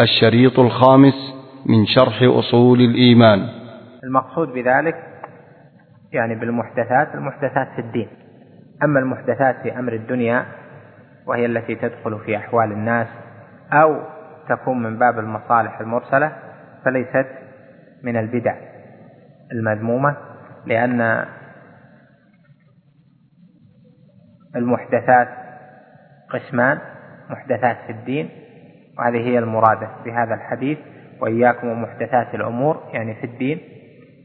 الشريط الخامس من شرح أصول الإيمان. المقصود بذلك يعني بالمحدثات المحدثات في الدين. أما المحدثات في أمر الدنيا وهي التي تدخل في أحوال الناس أو تكون من باب المصالح المرسلة فليست من البدع المذمومة لأن المحدثات قسمان محدثات في الدين وهذه هي المرادة بهذا الحديث وإياكم ومحدثات الأمور يعني في الدين.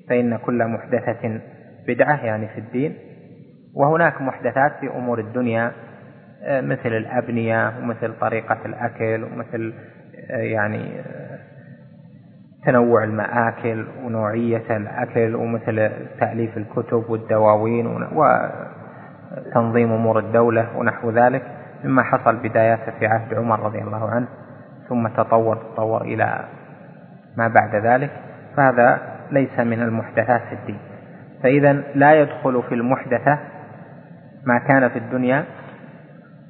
فإن كل محدثة بدعة يعني في الدين. وهناك محدثات في أمور الدنيا آه، مثل الأبنية ومثل طريقة الأكل ومثل آه، يعني آه، تنوع المآكل ونوعية الأكل ومثل تأليف الكتب والدواوين وتنظيم أمور الدولة ونحو ذلك. مما حصل بداياته في عهد عمر رضي الله عنه. ثم تطور تطور إلى ما بعد ذلك. فهذا ليس من المحدثات في الدين. فإذا لا يدخل في المحدثة ما كان في الدنيا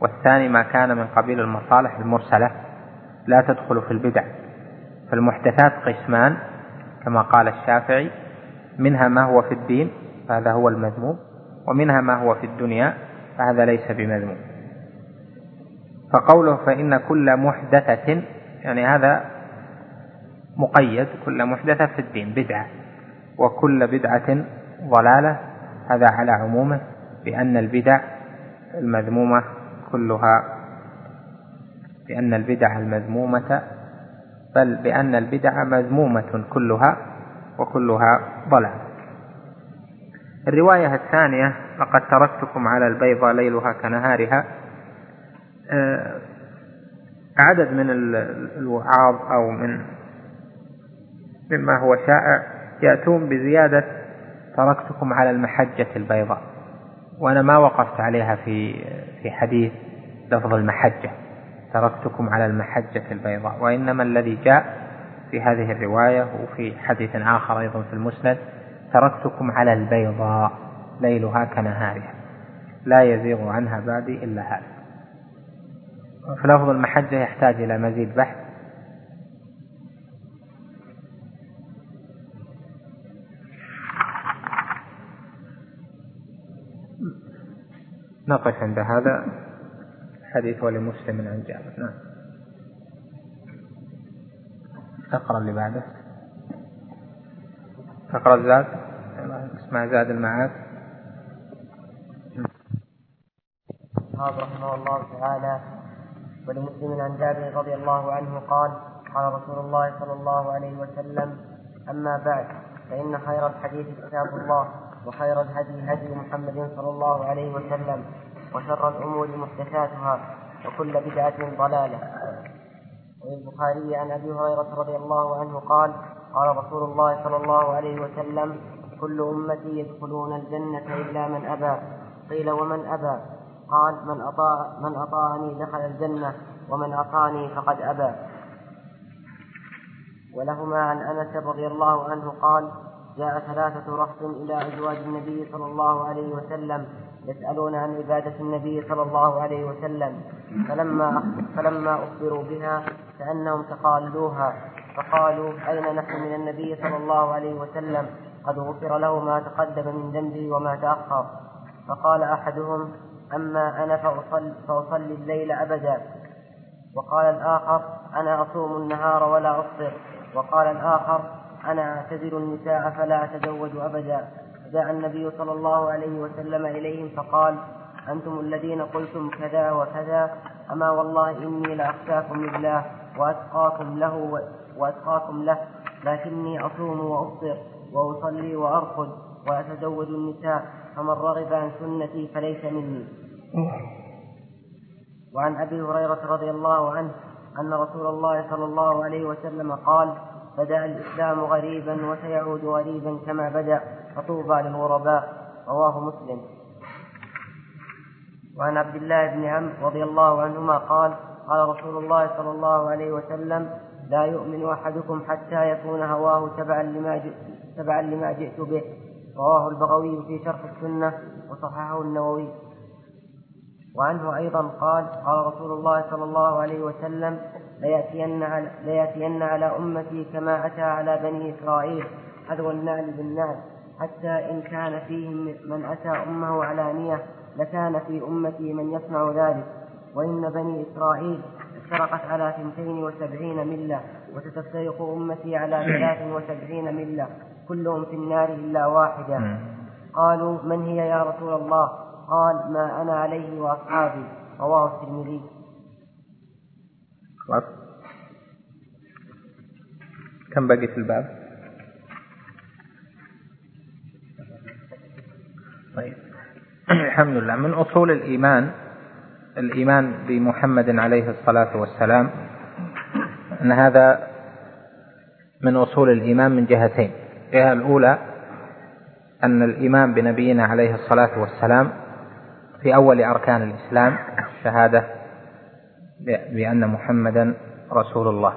والثاني ما كان من قبيل المصالح المرسلة لا تدخل في البدع. فالمحدثات قسمان كما قال الشافعي منها ما هو في الدين فهذا هو المذموم ومنها ما هو في الدنيا فهذا ليس بمذموم. فقوله فإن كل محدثة يعني هذا مقيد كل محدثة في الدين بدعة وكل بدعة ضلالة هذا على عمومه بأن البدع المذمومة كلها بأن البدع المذمومة بل بأن البدع مذمومة كلها وكلها ضلال الرواية الثانية لقد تركتكم على البيضة ليلها كنهارها عدد من الوعاظ أو من مما هو شائع يأتون بزيادة تركتكم على المحجة البيضاء. وأنا ما وقفت عليها في في حديث لفظ المحجة. تركتكم على المحجة البيضاء. وإنما الذي جاء في هذه الرواية وفي حديث آخر أيضا في المسند تركتكم على البيضاء ليلها كنهارها. لا يزيغ عنها بعدي إلا هذا. في لفظ المحجة يحتاج إلى مزيد بحث. نقف عند هذا حديث ولمسلم عن جابر. نعم. اقرأ اللي بعده. اقرأ الزاد. اسمع زاد المعاد. رحمه الله تعالى ولمسلم عن جابر رضي الله عنه قال قال رسول الله صلى الله عليه وسلم أما بعد فإن خير الحديث كتاب الله وخير الهدي هدي محمد صلى الله عليه وسلم وشر الأمور محدثاتها وكل بدعة ضلالة. وللبخاري عن أبي هريرة رضي الله عنه قال قال رسول الله صلى الله عليه وسلم كل أمتي يدخلون الجنة إلا من أبى قيل ومن أبى؟ قال من أطاع من أطاعني دخل الجنة ومن أطاني فقد أبى. ولهما عن أنس رضي الله عنه قال جاء ثلاثة رهط إلى أزواج النبي صلى الله عليه وسلم يسألون عن عبادة النبي صلى الله عليه وسلم. فلما فلما أخبروا بها كأنهم تقالوها فقالوا أين نحن من النبي صلى الله عليه وسلم؟ قد غفر له ما تقدم من ذنبه وما تأخر. فقال أحدهم أما أنا فأصلي, فأصلي الليل أبدا. وقال الآخر أنا أصوم النهار ولا أفطر. وقال الآخر أنا أعتذر النساء فلا أتزوج أبدا. جاء النبي صلى الله عليه وسلم إليهم فقال أنتم الذين قلتم كذا وكذا أما والله إني لأخشاكم لله وأتقاكم له وأتقاكم له لكني أصوم وأفطر وأصلي وأرقد وأتزوج النساء. فمن رغب عن سنتي فليس مني. وعن أبي هريرة رضي الله عنه أن رسول الله صلى الله عليه وسلم قال بدأ الإسلام غريبا وسيعود غريبا كما بدأ فطوبى للغرباء. رواه مسلم. وعن عبد الله بن عمرو رضي الله عنهما قال قال رسول الله صلى الله عليه وسلم لا يؤمن أحدكم حتى يكون هواه تبعا لما تبعا لما جئت به. رواه البغوي في شرح السنة وصححه النووي. وعنه أيضا قال قال رسول الله صلى الله عليه وسلم ليأتين على, ليأتين على أمتي كما أتى على بني إسرائيل حذو النعل بالنعل حتى إن كان فيهم من أتى أمه علانية لكان في أمتي من يصنع ذلك. وإن بني إسرائيل افترقت على ثنتين وسبعين ملة وستفترق أمتي على ثلاث وسبعين ملة. كلهم في النار إلا واحدة. قالوا من هي يا رسول الله؟ قال ما أنا عليه وأصحابي. رواه الترمذي. خلاص. كم بقي في الباب؟ طيب. الحمد لله. من أصول الإيمان الإيمان بمحمد عليه الصلاة والسلام أن هذا من أصول الإيمان من جهتين. الجهة الأولى أن الإيمان بنبينا عليه الصلاة والسلام في أول أركان الإسلام شهادة بأن محمدا رسول الله.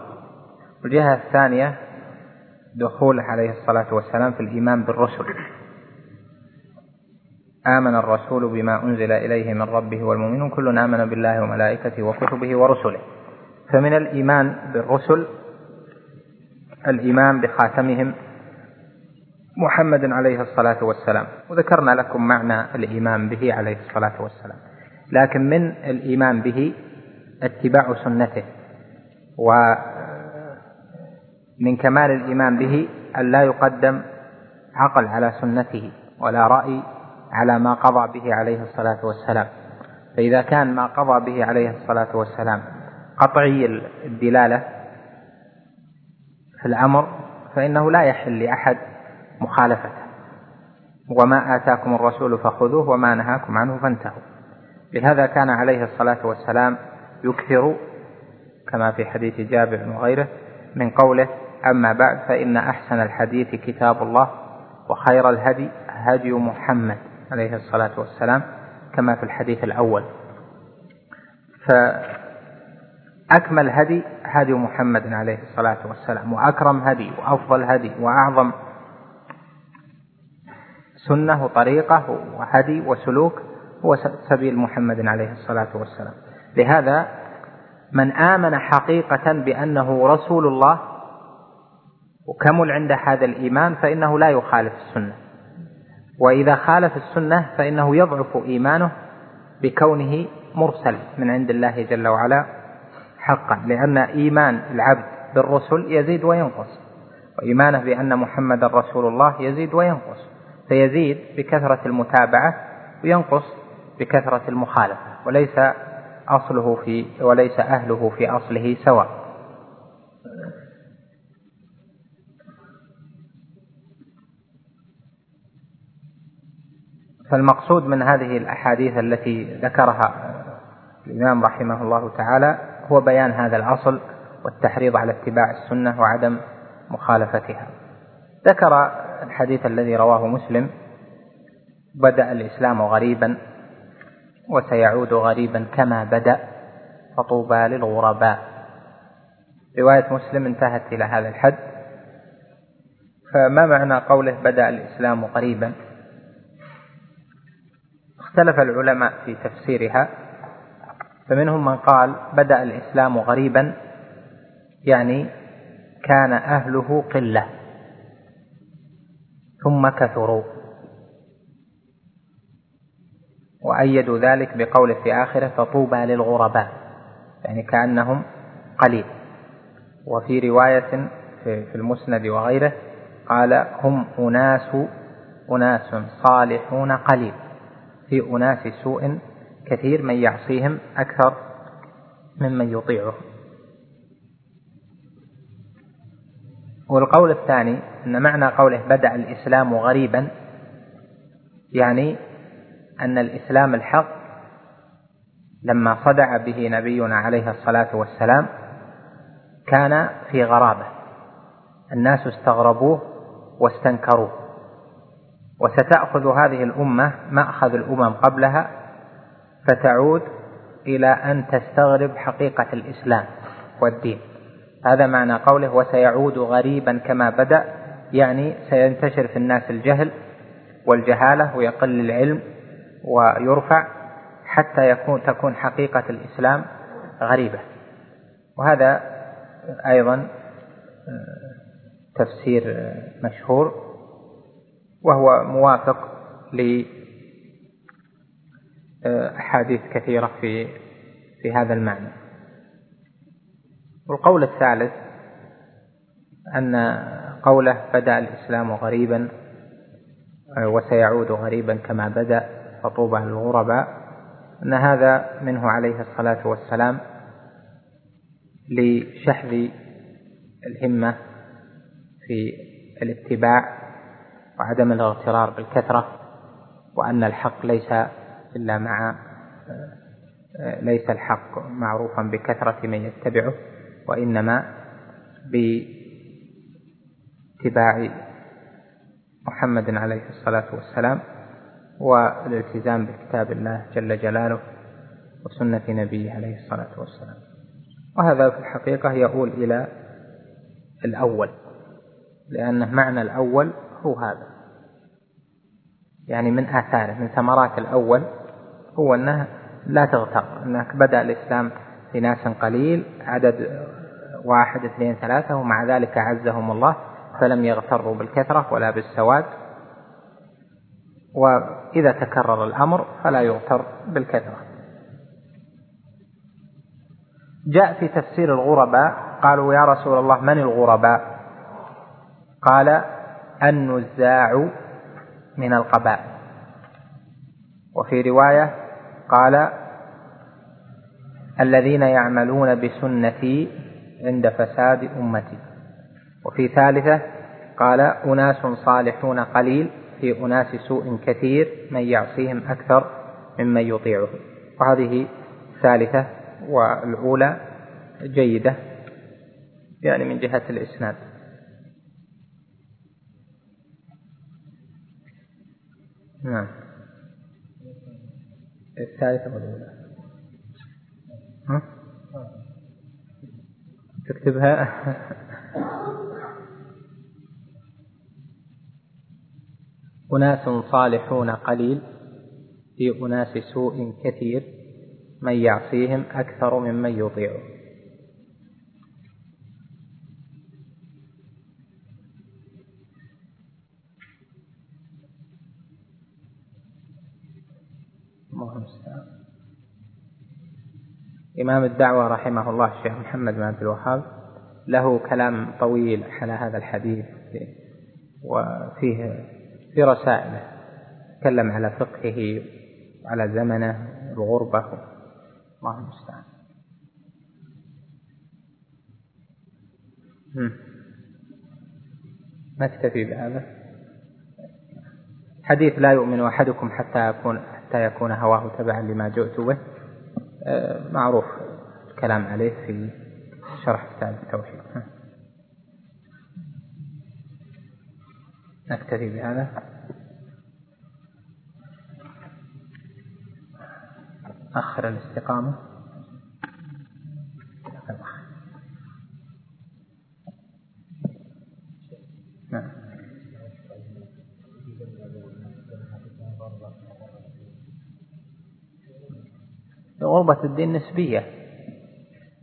والجهة الثانية دخوله عليه الصلاة والسلام في الإيمان بالرسل. آمن الرسول بما أنزل إليه من ربه والمؤمنون كل آمن بالله وملائكته وكتبه ورسله. فمن الإيمان بالرسل الإيمان بخاتمهم محمد عليه الصلاة والسلام. وذكرنا لكم معنى الإيمان به عليه الصلاة والسلام. لكن من الإيمان به اتباع سنته ومن كمال الإيمان به أن لا يقدم عقل على سنته ولا رأي على ما قضى به عليه الصلاة والسلام. فإذا كان ما قضى به عليه الصلاة والسلام قطعي الدلالة في الأمر فإنه لا يحل لأحد مخالفته. وما آتاكم الرسول فخذوه وما نهاكم عنه فانتهوا. لهذا كان عليه الصلاة والسلام يكثر كما في حديث جابر وغيره من قوله أما بعد فإن أحسن الحديث كتاب الله وخير الهدي هدي محمد عليه الصلاة والسلام كما في الحديث الأول. فأكمل هدي هدي محمد عليه الصلاة والسلام وأكرم هدي وأفضل هدي وأعظم سنة وطريقة وهدي وسلوك هو سبيل محمد عليه الصلاة والسلام. لهذا من آمن حقيقة بأنه رسول الله وكمل عند هذا الإيمان فإنه لا يخالف السنة. وإذا خالف السنة فإنه يضعف إيمانه بكونه مرسل من عند الله جل وعلا حقا لأن إيمان العبد بالرسل يزيد وينقص وإيمانه بأن محمد رسول الله يزيد وينقص. فيزيد بكثرة المتابعة وينقص بكثرة المخالفة وليس أصله في وليس أهله في أصله سواء. فالمقصود من هذه الأحاديث التي ذكرها الإمام رحمه الله تعالى هو بيان هذا الأصل والتحريض على اتباع السنة وعدم مخالفتها. ذكر الحديث الذي رواه مسلم بدأ الإسلام غريبا وسيعود غريبا كما بدأ فطوبى للغرباء. رواية مسلم انتهت إلى هذا الحد. فما معنى قوله بدأ الإسلام غريبا؟ اختلف العلماء في تفسيرها. فمنهم من قال بدأ الإسلام غريبا يعني كان أهله قلة. ثم كثروا. وأيدوا ذلك بقوله في آخره فطوبى للغرباء يعني كأنهم قليل. وفي رواية في المسند وغيره قال هم أناس أناس صالحون قليل. في أناس سوء كثير من يعصيهم أكثر ممن يطيعهم. والقول الثاني أن معنى قوله بدأ الإسلام غريبا يعني أن الإسلام الحق لما صدع به نبينا عليه الصلاة والسلام كان في غرابة. الناس استغربوه واستنكروه. وستأخذ هذه الأمة مأخذ الأمم قبلها فتعود إلى أن تستغرب حقيقة الإسلام والدين. هذا معنى قوله وسيعود غريبا كما بدأ يعني سينتشر في الناس الجهل والجهالة ويقل العلم ويرفع حتى يكون تكون حقيقة الإسلام غريبة. وهذا أيضا تفسير مشهور وهو موافق لأحاديث كثيرة في في هذا المعنى. والقول الثالث أن قوله بدأ الإسلام غريبا وسيعود غريبا كما بدأ فطوبى للغرباء أن هذا منه عليه الصلاة والسلام لشحذ الهمة في الاتباع وعدم الاغترار بالكثرة وأن الحق ليس إلا مع ليس الحق معروفا بكثرة من يتبعه. وإنما باتباع محمد عليه الصلاة والسلام والالتزام بكتاب الله جل جلاله وسنة نبيه عليه الصلاة والسلام. وهذا في الحقيقة يؤول إلى الأول لأن معنى الأول هو هذا. يعني من آثاره من ثمرات الأول هو أنه لا تغتر أنك بدأ الإسلام في ناس قليل عدد واحد اثنين ثلاثة ومع ذلك أعزهم الله فلم يغتروا بالكثرة ولا بالسواد. وإذا تكرر الأمر فلا يغتر بالكثرة. جاء في تفسير الغرباء قالوا يا رسول الله من الغرباء؟ قال النزاع من القبائل. وفي رواية قال الذين يعملون بسنتي عند فساد أمتي. وفي ثالثة قال أناس صالحون قليل في أناس سوء كثير من يعصيهم أكثر ممن يطيعه وهذه ثالثة والأولى جيدة يعني من جهة الإسناد. نعم. الثالثة والأولى ها؟ تكتبها. أناس صالحون قليل في أناس سوء كثير. من يعصيهم أكثر ممن يطيعه. الله المستعان إمام الدعوة رحمه الله الشيخ محمد بن عبد الوهاب له كلام طويل على هذا الحديث وفيه في رسائله. تكلم على فقهه وعلى زمنه الغربة الله المستعان. نكتفي بهذا؟ حديث لا يؤمن أحدكم حتى يكون حتى يكون هواه تبعا لما جئت به. معروف الكلام عليه في شرح كتاب التوحيد. نكتفي بهذا. أخر الاستقامة. غربة الدين نسبية.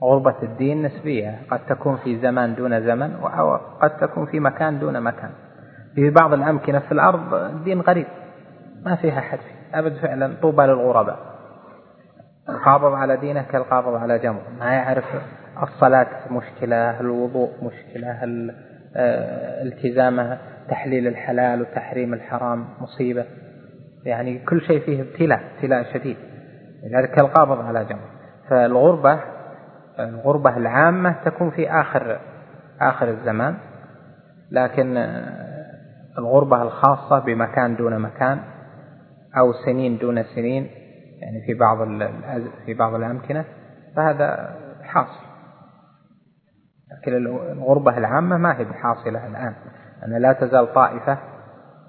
غربة الدين نسبية. قد تكون في زمان دون زمن وقد تكون في مكان دون مكان. في بعض الأمكنة في الأرض الدين غريب. ما فيها حد فيه. أبد فعلا طوبى للغرباء. القابض على دينه كالقابض على جمر. ما يعرف الصلاة مشكلة الوضوء مشكلة التزامه تحليل الحلال وتحريم الحرام مصيبة. يعني كل شيء فيه ابتلاء ابتلاء شديد. لذلك كالقابض على جمر فالغربة الغربة العامة تكون في آخر آخر الزمان لكن الغربة الخاصة بمكان دون مكان أو سنين دون سنين يعني في بعض في بعض الأمكنة فهذا حاصل. لكن الغربة العامة ما هي بحاصلة الآن. أن لا تزال طائفة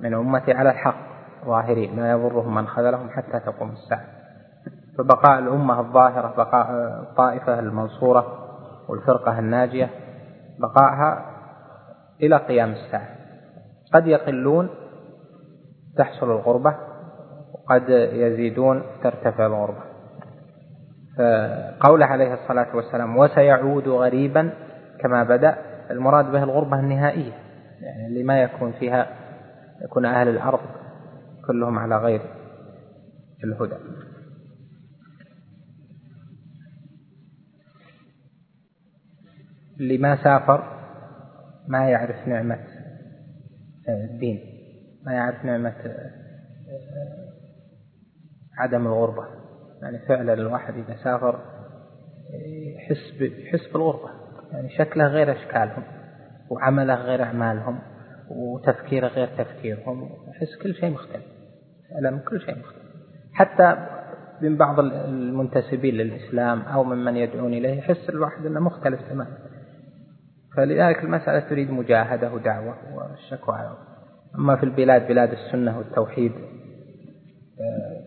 من أمتي على الحق ظاهرين لا يضرهم من خذلهم حتى تقوم الساعة. فبقاء الأمة الظاهرة بقاء الطائفة المنصورة والفرقة الناجية بقاءها إلى قيام الساعة. قد يقلون تحصل الغربة وقد يزيدون ترتفع الغربة. فقوله عليه الصلاة والسلام وسيعود غريبا كما بدأ. المراد به الغربة النهائية يعني اللي ما يكون فيها يكون أهل الأرض كلهم على غير الهدى. اللي ما سافر ما يعرف نعمة الدين ما يعرف نعمة عدم الغربة. يعني فعلا الواحد إذا سافر يحس يحس بالغربة. يعني شكله غير أشكالهم وعمله غير أعمالهم وتفكيره غير تفكيرهم يحس كل شيء مختلف. فعلا كل شيء مختلف. حتى من بعض المنتسبين للإسلام أو ممن يدعون إليه يحس الواحد أنه مختلف تماما. فلذلك المسألة تريد مجاهدة ودعوة والشكوى. أما في البلاد بلاد السنة والتوحيد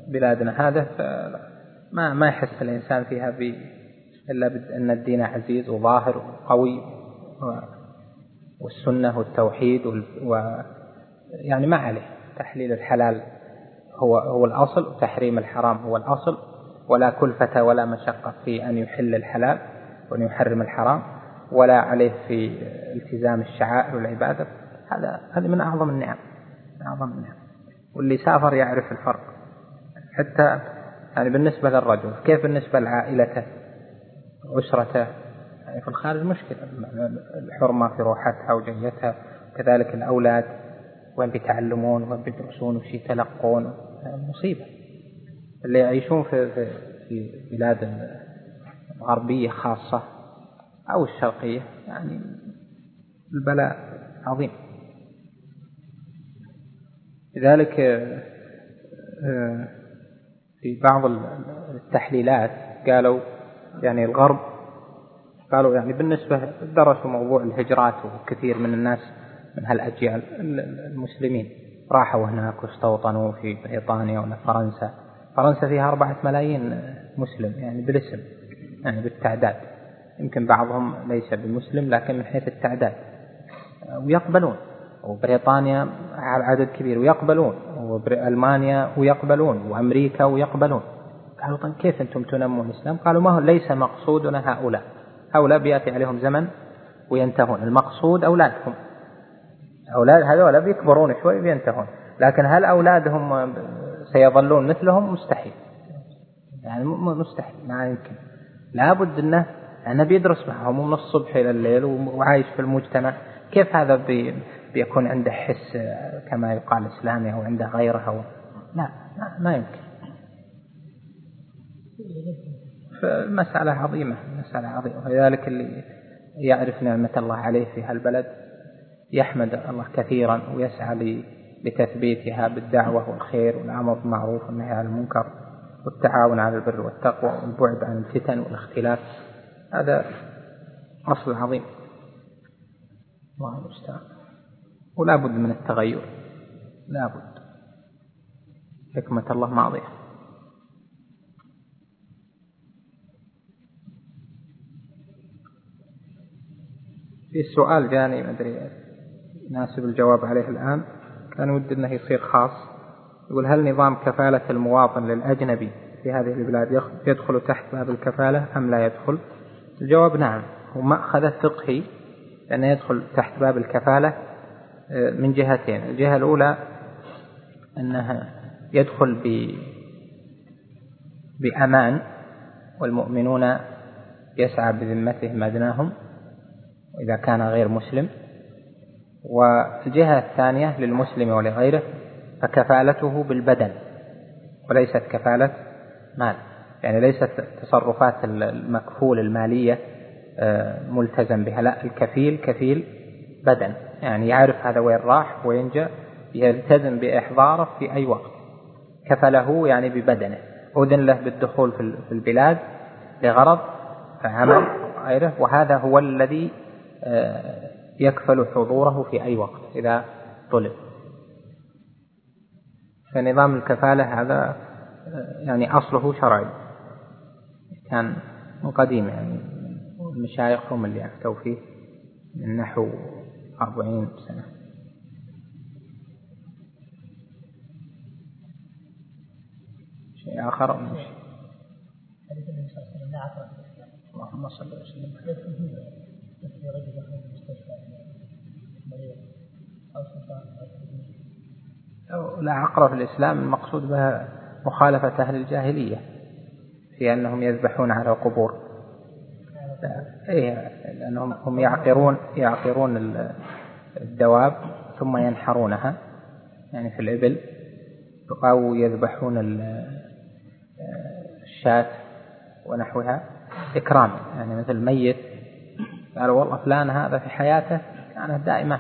بلادنا هذا فما ما يحس الإنسان فيها ب إلا أن الدين عزيز وظاهر وقوي والسنة والتوحيد و يعني ما عليه. تحليل الحلال هو هو الأصل وتحريم الحرام هو الأصل. ولا كلفة ولا مشقة في أن يحل الحلال وأن يحرم الحرام. ولا عليه في التزام الشعائر والعبادة. هذا هذه من أعظم النعم من أعظم النعم. واللي سافر يعرف الفرق. حتى يعني بالنسبة للرجل كيف بالنسبة لعائلته أسرته؟ يعني في الخارج مشكلة. الحرمة في روحتها وجيتها كذلك الأولاد وين بيتعلمون وين بيدرسون وش يتلقون مصيبة. اللي يعيشون في في, بلاد غربية خاصة أو الشرقية يعني البلاء عظيم. لذلك آه، في بعض التحليلات قالوا يعني الغرب قالوا يعني بالنسبة درسوا موضوع الهجرات وكثير من الناس من هالأجيال المسلمين راحوا هناك واستوطنوا في بريطانيا ولا فرنسا. فرنسا فيها أربعة ملايين مسلم يعني بالاسم يعني بالتعداد. يمكن بعضهم ليس بمسلم لكن من حيث التعداد. ويقبلون. وبريطانيا عدد كبير ويقبلون. وألمانيا ويقبلون. وأمريكا ويقبلون. قالوا طيب كيف أنتم تنمون الإسلام؟ قالوا ما هو ليس مقصودنا هؤلاء. هؤلاء بيأتي عليهم زمن وينتهون. المقصود أولادكم أولاد هذول بيكبرون شوي بينتهون لكن هل أولادهم سيظلون مثلهم؟ مستحيل. يعني مستحيل ما يمكن. لابد أنه أنه بيدرس معهم من الصبح إلى الليل وعايش في المجتمع. كيف هذا بي بيكون عنده حس كما يقال إسلامي أو عنده غيره أو لا ما يمكن. فالمسألة عظيمة مسألة عظيمة. ولذلك اللي يعرف نعمة الله عليه في هالبلد يحمد الله كثيرا ويسعى لتثبيتها بالدعوة والخير والأمر بالمعروف والنهي عن المنكر والتعاون على البر والتقوى والبعد عن الفتن والاختلاف. هذا أصل عظيم. الله المستعان. ولا بد من التغير. لا بد. حكمة الله ماضية. في سؤال جاني ما أدري يناسب الجواب عليه الآن. كان ودي أنه يصير خاص. يقول هل نظام كفالة المواطن للأجنبي في هذه البلاد يدخل تحت باب الكفالة أم لا يدخل؟ الجواب نعم. هو مأخذ فقهي لأنه يدخل تحت باب الكفالة آه، من جهتين. الجهة الأولى أنها يدخل ب بأمان والمؤمنون يسعى بذمتهم أدناهم إذا كان غير مسلم. والجهة الثانية للمسلم ولغيره فكفالته بالبدن وليست كفالة مال. يعني ليست تصرفات المكفول المالية آه، ملتزم بها. لا الكفيل كفيل بدن. يعني يعرف هذا وين راح وين جاء يلتزم بإحضاره في أي وقت. كفله يعني ببدنه. أذن له بالدخول في البلاد لغرض فعمل غيره وهذا هو الذي آه، يكفل حضوره في أي وقت إذا طلب. فنظام الكفالة هذا آه، يعني أصله شرعي. كان من قديم يعني المشايخ هم اللي أفتوا فيه من نحو أربعين سنة. شيء آخر؟ أو في اللهم صل وسلم. مثل رجل من المستشفى. مريض. سلطان. أو لا عقر في الإسلام المقصود بها مخالفة أهل الجاهلية. في أنهم يذبحون على القبور. إيه لأنهم هم يعقرون يعقرون ال- الدواب ثم ينحرونها يعني في الإبل أو يذبحون ال- الشاة ونحوها إكراما. يعني مثل الميت قالوا والله فلان هذا في حياته كانت دائمة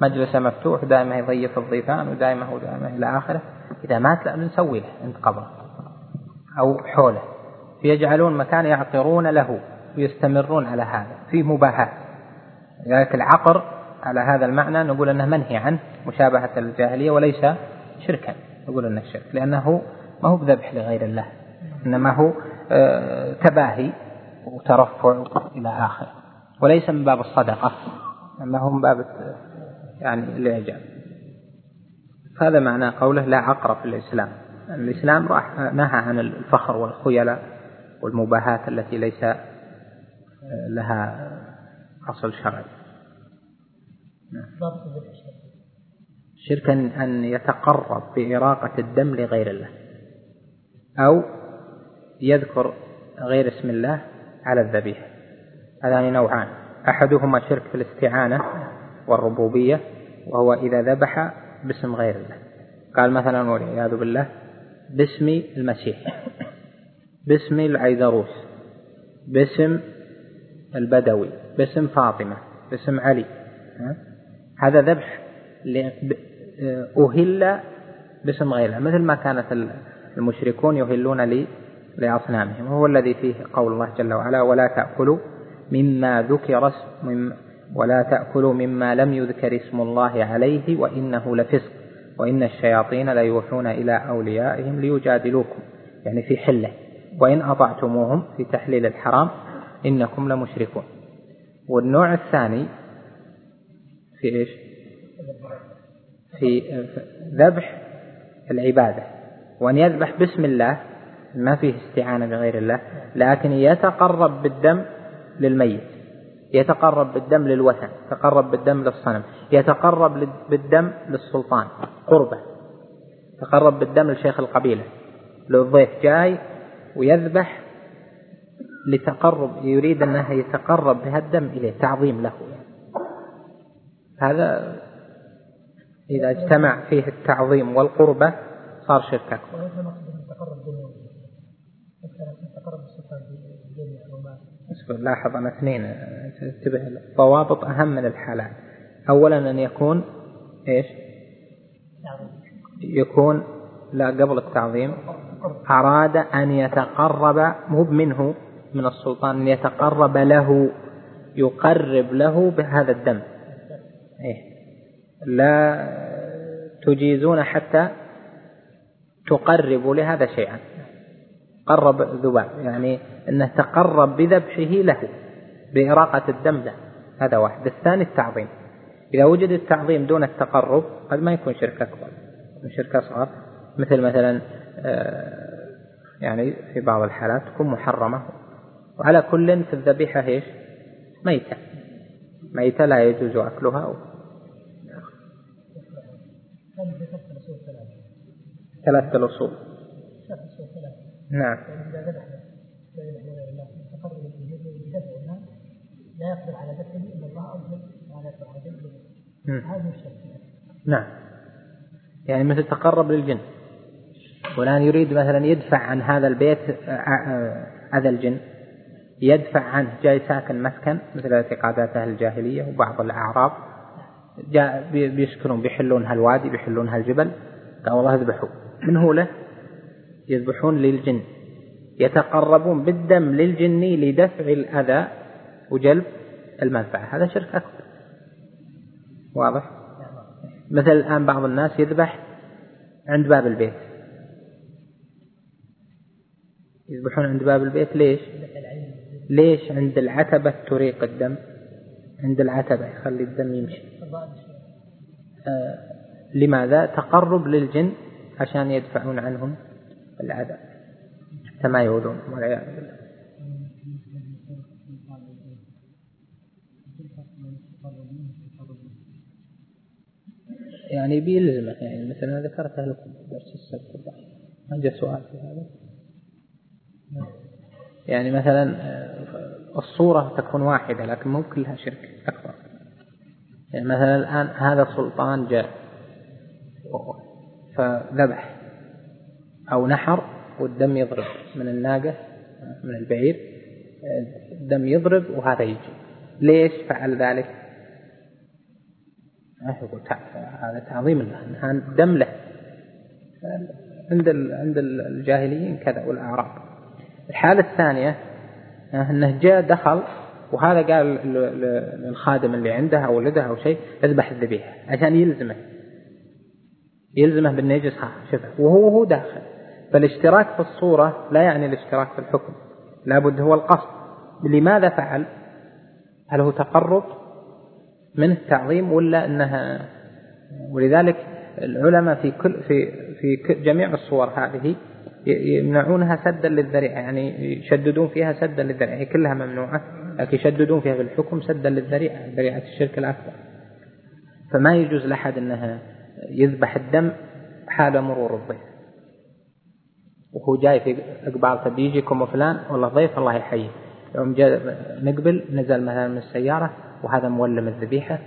مجلسه مفتوح دائما يضيف الضيفان ودائما ودائما إلى آخره. إذا مات لا نسوي له عند قبره أو حوله. فيجعلون مكان يعقرون له ويستمرون على هذا في مباحات لذلك العقر على هذا المعنى نقول أنه منهي عنه مشابهة الجاهلية وليس شركا. نقول أنه شرك لأنه ما هو بذبح لغير الله إنما هو آه، تباهي وترفع إلى آخره وليس من باب الصدقة إنما هو من باب يعني الإعجاب. هذا معنى قوله لا عقر في الإسلام. الإسلام راح نهى عن الفخر والخيلاء. والمباهات التي ليس لها أصل شرعي. ضابط الذبح الشرعي شرك أن- أن يتقرب بإراقة الدم لغير الله أو يذكر غير اسم الله على الذبيحة هذان نوعان. أحدهما شرك في الاستعانة والربوبية وهو إذا ذبح باسم غير الله. قال مثلا والعياذ بالله باسم المسيح. باسم العيدروس باسم البدوي باسم فاطمة باسم علي؟ هذا ذبح أهل باسم غيره مثل ما كانت المشركون يهلون لأصنامهم وهو الذي فيه قول الله جل وعلا ولا تأكلوا مما ذكر اسم ولا تأكلوا مما لم يذكر اسم الله عليه وإنه لفسق وإن الشياطين ليوحون إلى أوليائهم ليجادلوكم يعني في حلة وإن أطعتموهم في تحليل الحرام إنكم لمشركون. والنوع الثاني في إيش؟ في ذبح العبادة. وأن يذبح باسم الله ما فيه استعانة بغير الله لكن يتقرب بالدم للميت يتقرب بالدم للوثن يتقرب بالدم للصنم يتقرب بالدم للسلطان قربة يتقرب بالدم لشيخ القبيلة. لو الضيف جاي ويذبح لتقرب يريد أنه يتقرب بهالدم إليه تعظيم له. هذا إذا اجتمع فيه التعظيم والقربة صار شرك أكبر. لاحظ أنا اثنين انتبه الضوابط أهم من الحالات. أولا أن يكون إيش؟ يكون لا قبل التعظيم أراد أن يتقرب مو منه من السلطان أن يتقرب له يقرب له بهذا الدم. إيه. لا تجيزون حتى تقربوا لهذا شيئا. قرب ذباب يعني أنه تقرب بذبحه له بإراقة الدم له. هذا واحد. الثاني التعظيم. إذا وجد التعظيم دون التقرب قد ما يكون شرك أكبر شرك أصغر. مثل مثلا يعني في بعض الحالات تكون محرمة. وعلى كل في الذبيحة إيش؟ ميتة. ميتة لا يجوز أكلها. ثلاثة ثلاثة الأصول نعم. لا يقدر على دفعه الا الله دفعه مم. هذه الشرط نعم. يعني مثل تقرب للجن. فلان يريد مثلا يدفع عن هذا البيت آه، آه، هذا الجن يدفع عنه جاي ساكن مسكن مثل اعتقادات أهل الجاهلية وبعض الأعراب جاء بي- بيسكنون بيحلون هالوادي بيحلون هالجبل قال والله اذبحوا. من هو له؟ يذبحون للجن. يتقربون بالدم للجن لدفع الأذى وجلب المنفعة. هذا شرك أكبر. واضح؟ مثل الآن بعض الناس يذبح عند باب البيت. يذبحون عند باب البيت ليش؟ ليش عند العتبة تريق الدم؟ عند العتبة يخلي الدم يمشي. آه لماذا؟ تقرب للجن عشان يدفعون عنهم العذاب. حتى ما يؤذون والعياذ بالله. يعني بيلزمه يعني مثل ما ذكرته لكم درس السبت. ما جاء سؤال في هذا؟ يعني مثلا الصورة تكون واحدة لكن مو كلها شرك أكبر. يعني مثلا الآن هذا سلطان جاء فذبح أو نحر والدم يضرب من الناقة من البعير الدم يضرب وهذا يجي. ليش فعل ذلك؟ يقول هذا تعظيم له هذا دم له. عند عند الجاهليين كذا والأعراب. الحالة الثانية أنه جاء دخل وهذا قال للخادم اللي عنده أو ولده أو شيء اذبح الذبيحة عشان يلزمه. يلزمه بالنه يجلس شوف وهو هو داخل. فالاشتراك في الصورة لا يعني الاشتراك في الحكم لابد هو القصد. لماذا فعل؟ هل هو تقرب منه تعظيم ولا إنها ولذلك العلماء في كل في في جميع الصور هذه يمنعونها سدا للذريعة يعني يشددون فيها سدا للذريعة هي كلها ممنوعة لكن يشددون فيها في الحكم سدا للذريعة ذريعة الشرك الأكبر. فما يجوز لأحد انها يذبح الدم حال مرور الضيف. وهو جاي في إقبال تبي يجيكم فلان والله ضيف الله يحييه. يوم جاء نقبل نزل مثلا من السيارة وهذا مولم الذبيحة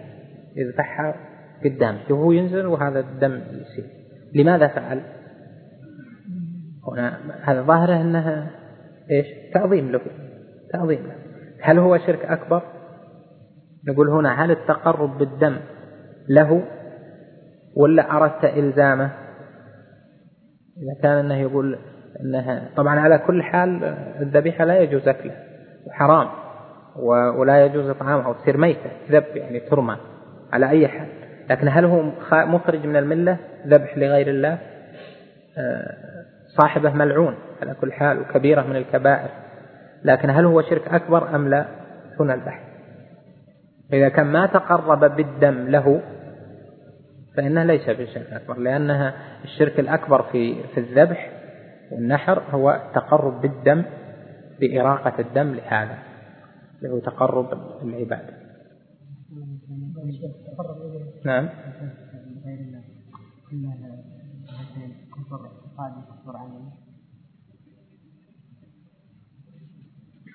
يذبحها قدام وهو ينزل وهذا الدم يصير. لماذا فعل؟ هنا هذا ظاهره انها إيش؟ تعظيم له تعظيم له هل هو شرك أكبر؟ نقول هنا هل التقرب بالدم له ولا أردت إلزامه إذا كان أنه يقول أنها طبعا على كل حال الذبيحة لا يجوز أكلها وحرام ولا يجوز إطعامها وتصير ميتة ذب يعني ترمى على أي حال لكن هل هو مخرج من الملة ذبح لغير الله آه، صاحبه ملعون على كل حال وكبيرة من الكبائر. لكن هل هو شرك أكبر أم لا؟ هنا البحث. إذا كان ما تقرب بالدم له فإنه ليس بشرك أكبر لأنها الشرك الأكبر في في الذبح والنحر هو التقرب بالدم بإراقة الدم لهذا هو تقرب العبادة. نعم.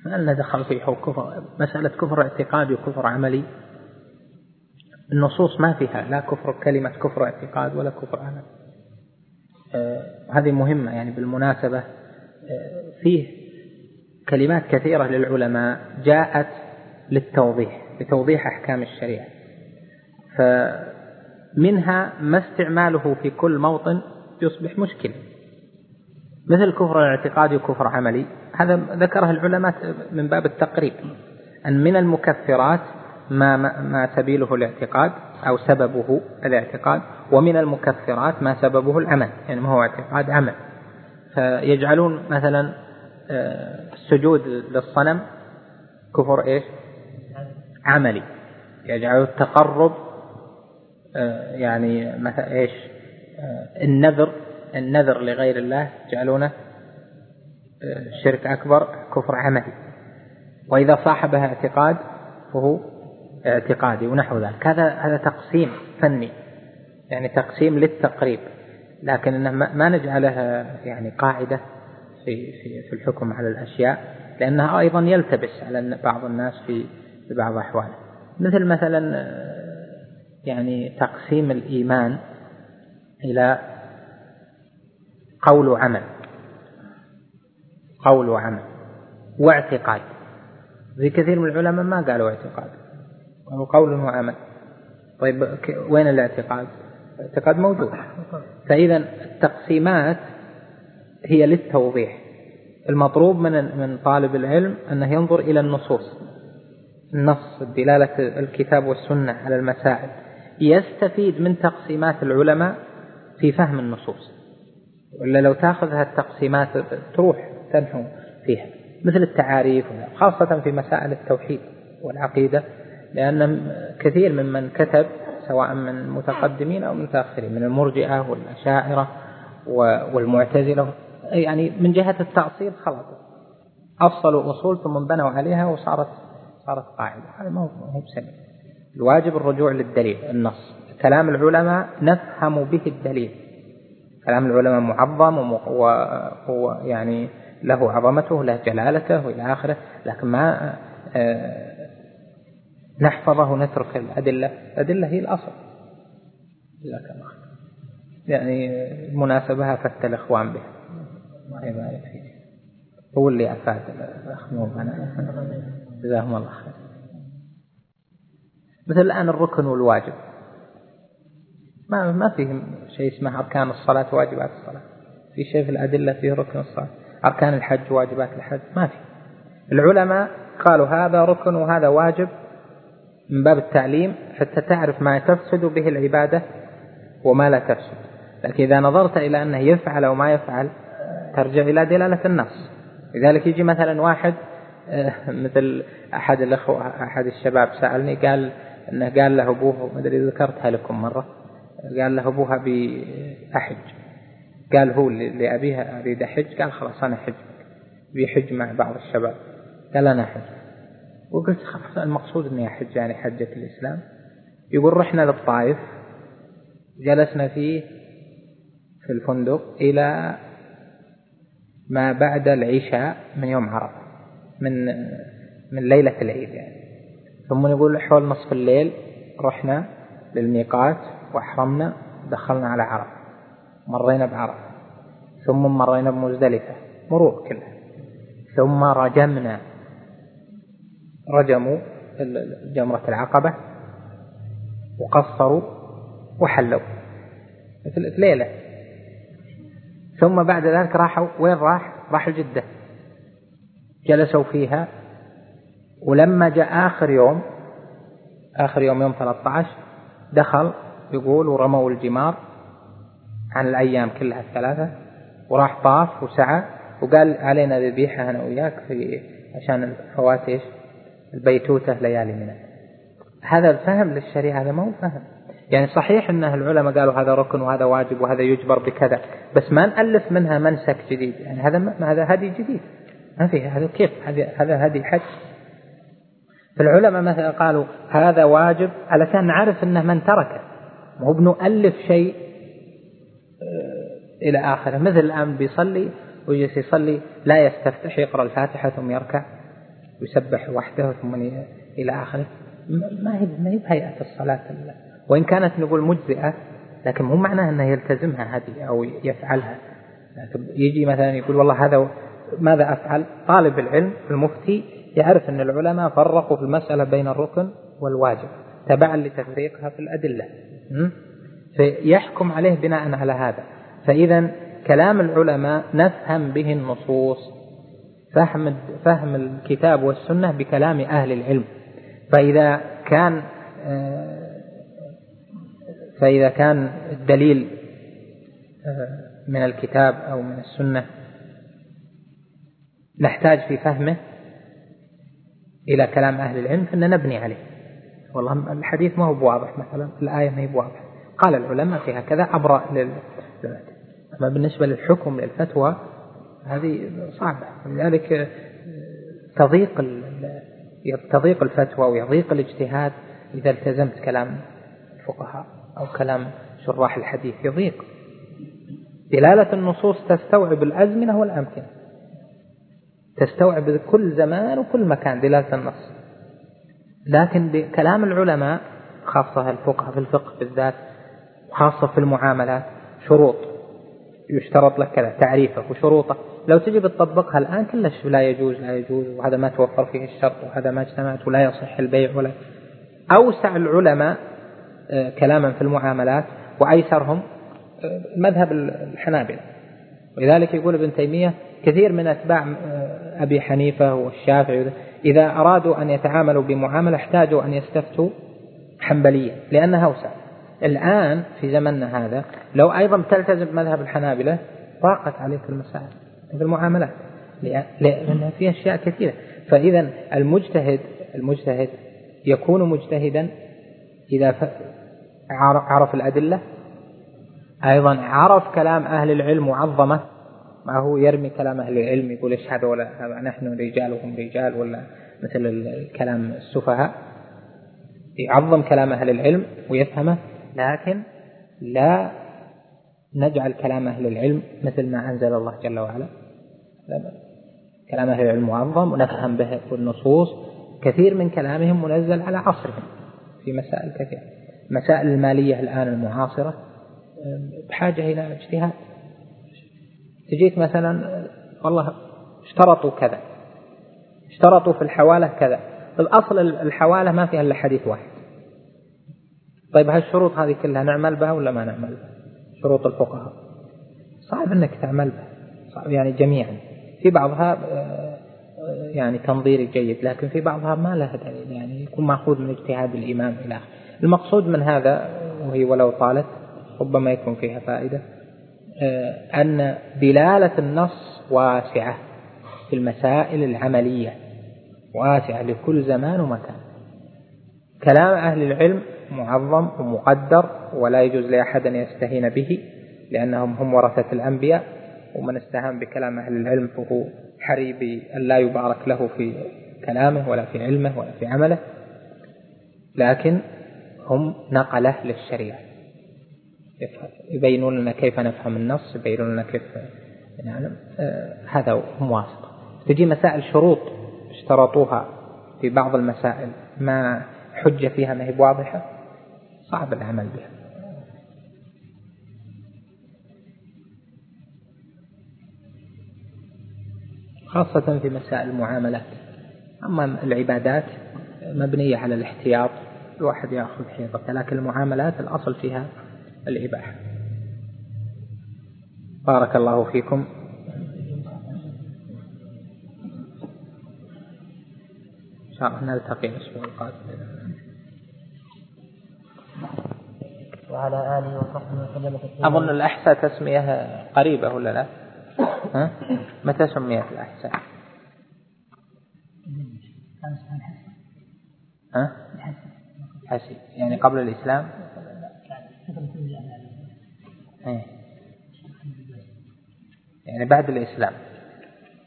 ما لنا دخل فيه كفر مسألة كفر اعتقادي وكفر عملي؟ النصوص ما فيها لا كفر كلمة كفر اعتقاد ولا كفر عمل. آه هذه مهمة يعني بالمناسبة. آه فيه كلمات كثيرة للعلماء جاءت للتوضيح لتوضيح أحكام الشريعة. فمنها ما استعماله في كل موطن يصبح مشكلة. مثل كفر الاعتقادي وكفر عملي. هذا ذكره العلماء من باب التقريب أن من المكفرات ما ما سبيله الاعتقاد أو سببه الاعتقاد ومن المكفرات ما سببه العمل يعني ما هو اعتقاد عمل فيجعلون مثلا آه، السجود للصنم كفر إيش؟ عملي يجعلوا التقرب آه، يعني مثلا إيش؟ آه، النذر النذر لغير الله يجعلونه شرك أكبر كفر عملي. وإذا صاحبها اعتقاد فهو اعتقادي ونحو ذلك. هذا هذا تقسيم فني يعني تقسيم للتقريب. لكن ما نجعلها يعني قاعدة في في في الحكم على الأشياء لأنها أيضا يلتبس على بعض الناس في بعض أحواله. مثل مثلا يعني تقسيم الإيمان إلى قول وعمل. قول وعمل واعتقاد. في كثير من العلماء ما قالوا اعتقاد. وهو قول وعمل. طيب وين الاعتقاد؟ الاعتقاد موجود. فإذا التقسيمات هي للتوضيح. المطلوب من من طالب العلم أنه ينظر إلى النصوص. النص دلالة الكتاب والسنة على المسائل. يستفيد من تقسيمات العلماء في فهم النصوص. ولا لو تأخذ التقسيمات تروح. تنحو فيها مثل التعاريف خاصة في مسائل التوحيد والعقيدة لأن كثير ممن كتب سواء من متقدمين أو متأخرين من المرجئة والأشاعرة والمعتزلة يعني من جهة التأصيل خلاص أفصلوا أصول ثم بنوا عليها وصارت صارت قاعدة. هذا ما هو بسبب الواجب الرجوع للدليل النص. كلام العلماء نفهم به الدليل. كلام العلماء معظم ويعني له عظمته له جلالته وإلى آخره لكن ما آه، نحفظه ونترك الأدلة. الأدلة هي الأصل. جزاك الله يعني مناسبها فت الإخوان به ما هي ما هو اللي أفاد الأخ أنا جزاهم الله خير. مثل الآن الركن والواجب. ما ما فيه شيء اسمه أركان الصلاة واجبات الصلاة. في شيء في الأدلة فيه ركن الصلاة؟ أركان الحج واجبات الحج ما في. العلماء قالوا هذا ركن وهذا واجب من باب التعليم حتى تعرف ما تفسد به العبادة وما لا تفسد. لكن إذا نظرت إلى أنه يفعل أو ما يفعل ترجع إلى دلالة النص. لذلك يجي مثلا واحد آه، مثل أحد الأخوة أحد الشباب سألني قال أنه قال له أبوه ما أدري ذكرتها لكم مرة قال له أبوها بأحج. قال هو لأبيها أريد أحج قال خلاص أنا حج. بيحج مع بعض الشباب. قال أنا حج. وقلت خلاص المقصود أني أحج يعني حجة الإسلام. يقول رحنا للطائف. جلسنا فيه في الفندق إلى ما بعد العشاء من يوم عرفة من من ليلة العيد يعني. ثم يقول حول نصف الليل رحنا للميقات وأحرمنا دخلنا على عرفة. مرينا بعرفة ثم مرينا بمزدلفة مرور كلها. ثم رجمنا رجموا جمرة العقبة وقصروا وحلوا. مثل ليلة. ثم بعد ذلك راحوا وين راح؟ راح جدة. جلسوا فيها. ولما جاء آخر يوم آخر يوم يوم 13 دخل يقول ورموا الجمار. عن الأيام كلها الثلاثة وراح طاف وسعى وقال علينا ذبيحة أنا وياك في عشان فوات إيش البيتوتة ليالي منى. هذا الفهم للشريعة هذا ما هو فهم. يعني صحيح أن العلماء قالوا هذا ركن وهذا واجب وهذا يجبر بكذا بس ما نألف منها منسك جديد. يعني هذا ما هذا هدي جديد. ما في هذا كيف؟ هذا هدي حج. فالعلماء مثلا قالوا هذا واجب علشان نعرف إنه من تركه. مو بنؤلف شيء آه، إلى آخره. مثل الآن بيصلي ويجلس يصلي لا يستفتح يقرأ الفاتحة ثم يركع يسبح وحده ثم إلى آخره. ما هي ما هي بهيئة الصلاة وإن كانت نقول مجزئة لكن مو معناه أنه يلتزمها هذه أو يفعلها. يجي مثلا يقول والله هذا ماذا أفعل؟ طالب العلم المفتي يعرف أن العلماء فرقوا في المسألة بين الركن والواجب تبعا لتفريقها في الأدلة. فيحكم عليه بناء على هذا. فإذا كلام العلماء نفهم به النصوص. فهم فهم الكتاب والسنة بكلام أهل العلم. فإذا كان آه، فإذا كان الدليل آه، من الكتاب أو من السنة نحتاج في فهمه إلى كلام أهل العلم فإن نبني عليه. والله الحديث ما هو بواضح مثلا الآية ما هي بواضح قال العلماء في هكذا أبرأ أما بالنسبة للحكم للفتوى هذه صعبة. لذلك تضيق تضيق الفتوى ويضيق الاجتهاد إذا التزمت كلام الفقهاء أو كلام شراح الحديث. يضيق. دلالة النصوص تستوعب الأزمنة والأمكنة. تستوعب كل زمان وكل مكان دلالة النص. لكن بكلام العلماء خاصة الفقهاء في الفقه بالذات وخاصة في المعاملات شروط يشترط لك كذا تعريفه وشروطه لو تجي بتطبقها الآن كلش لا يجوز لا يجوز وهذا ما توفر فيه الشرط وهذا ما اجتمعت ولا يصح البيع ولا. أوسع العلماء كلاما في المعاملات وأيسرهم مذهب الحنابلة. ولذلك يقول ابن تيمية كثير من أتباع أبي حنيفة والشافعي إذا أرادوا أن يتعاملوا بمعاملة احتاجوا أن يستفتوا حنبلية لأنها أوسع. الآن في زمننا هذا لو أيضا تلتزم مذهب الحنابلة ضاقت عليك المسائل في المعاملات لأن في أشياء كثيرة. فإذا المجتهد المجتهد يكون مجتهدا إذا عرف الأدلة. أيضا عرف كلام أهل العلم وعظمه. ما هو يرمي كلام أهل العلم يقول إيش هذول نحن رجال وهم رجال ولا مثل الكلام السفهاء. يعظم كلام أهل العلم ويفهمه. لكن لا نجعل كلام أهل العلم مثل ما أنزل الله جل وعلا. كلام أهل العلم معظم ونفهم به النصوص. كثير من كلامهم منزل على عصرهم في مسائل كثيرة. مسائل المالية الآن المعاصرة بحاجة إلى اجتهاد. تجيك مثلا والله اشترطوا كذا اشترطوا في الحوالة كذا. الأصل الحوالة ما فيها إلا حديث واحد. طيب هالشروط هذه كلها نعمل بها ولا ما نعمل بها؟ شروط الفقهاء. صعب أنك تعمل بها. صعب يعني جميعا. في بعضها يعني تنظيري جيد لكن في بعضها ما لها دليل. يعني يكون مأخوذ من اجتهاد الإمام إلى المقصود من هذا وهي ولو طالت ربما يكون فيها فائدة أن دلالة النص واسعة في المسائل العملية واسعة لكل زمان ومكان. كلام أهل العلم معظم ومقدر ولا يجوز لأحد أن يستهين به لأنهم هم ورثة الأنبياء ومن استهان بكلام أهل العلم فهو حري بأن لا يبارك له في كلامه ولا في علمه ولا في عمله. لكن هم نقلة للشريعة. يبينون لنا كيف نفهم النص يبينون لنا كيف نعلم. آه هذا هم واسطة. تجي مسائل شروط اشترطوها في بعض المسائل ما حجة فيها ما هي واضحة؟ صعب العمل بها. خاصة في مسائل المعاملات أما العبادات مبنية على الاحتياط الواحد يأخذ حيطته لكن المعاملات الأصل فيها الإباحة. بارك الله فيكم. إن شاء الله نلتقي الأسبوع القادم. وعلى آله وصحبه وسلم أظن الأحساء تسمية قريبة ولا لا؟ ها؟ متى سميت الأحساء؟ ها؟ حسي يعني قبل الإسلام؟ إيه يعني بعد الإسلام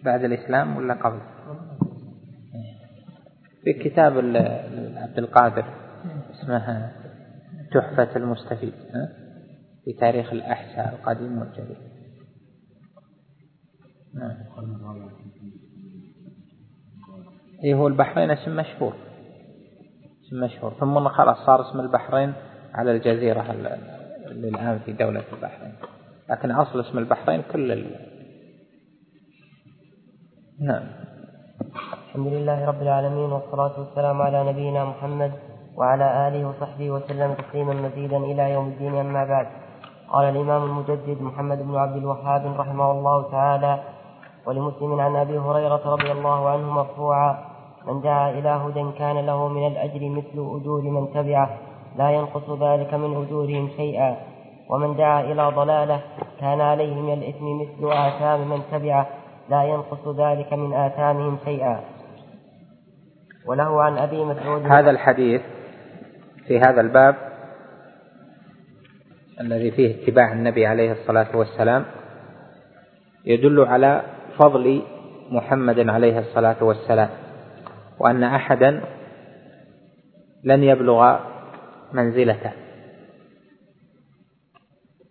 بعد الإسلام ولا قبل؟ في كتاب عبد القادر اسمها تحفة المستفيد في تاريخ الأحساء القديم والجديد. نعم إيه هو البحرين اسم مشهور. اسم مشهور. ثم خلاص صار اسم البحرين على الجزيرة اللي الآن في دولة البحرين. لكن أصل اسم البحرين كل ال... نعم. الحمد لله رب العالمين والصلاة والسلام على نبينا محمد وعلى آله وصحبه وسلم تسليما مزيدا إلى يوم الدين أما بعد. قال الإمام المجدد محمد بن عبد الوهاب رحمه الله تعالى ولمسلم عن أبي هريرة رضي الله عنه مرفوعا من دعا إلى هدى كان له من الأجر مثل أجور من تبعه لا ينقص ذلك من أجورهم شيئا. ومن دعا إلى ضلالة كان عليه من الإثم مثل آثام من تبعه لا ينقص ذلك من آثامهم شيئا. وله عن أبي مسعود هذا الحديث في هذا الباب الذي فيه اتباع النبي عليه الصلاة والسلام يدل على فضل محمد عليه الصلاة والسلام وأن أحدا لن يبلغ منزلته.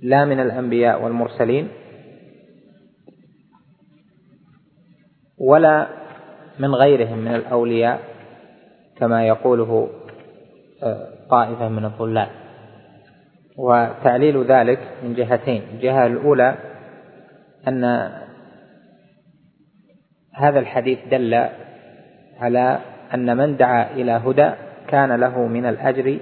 لا من الأنبياء والمرسلين ولا من غيرهم من الأولياء كما يقوله طائفة من الظلال وتعليل ذلك من جهتين. الجهة الأولى أن هذا الحديث دل على أن من دعا إلى هدى كان له من الأجر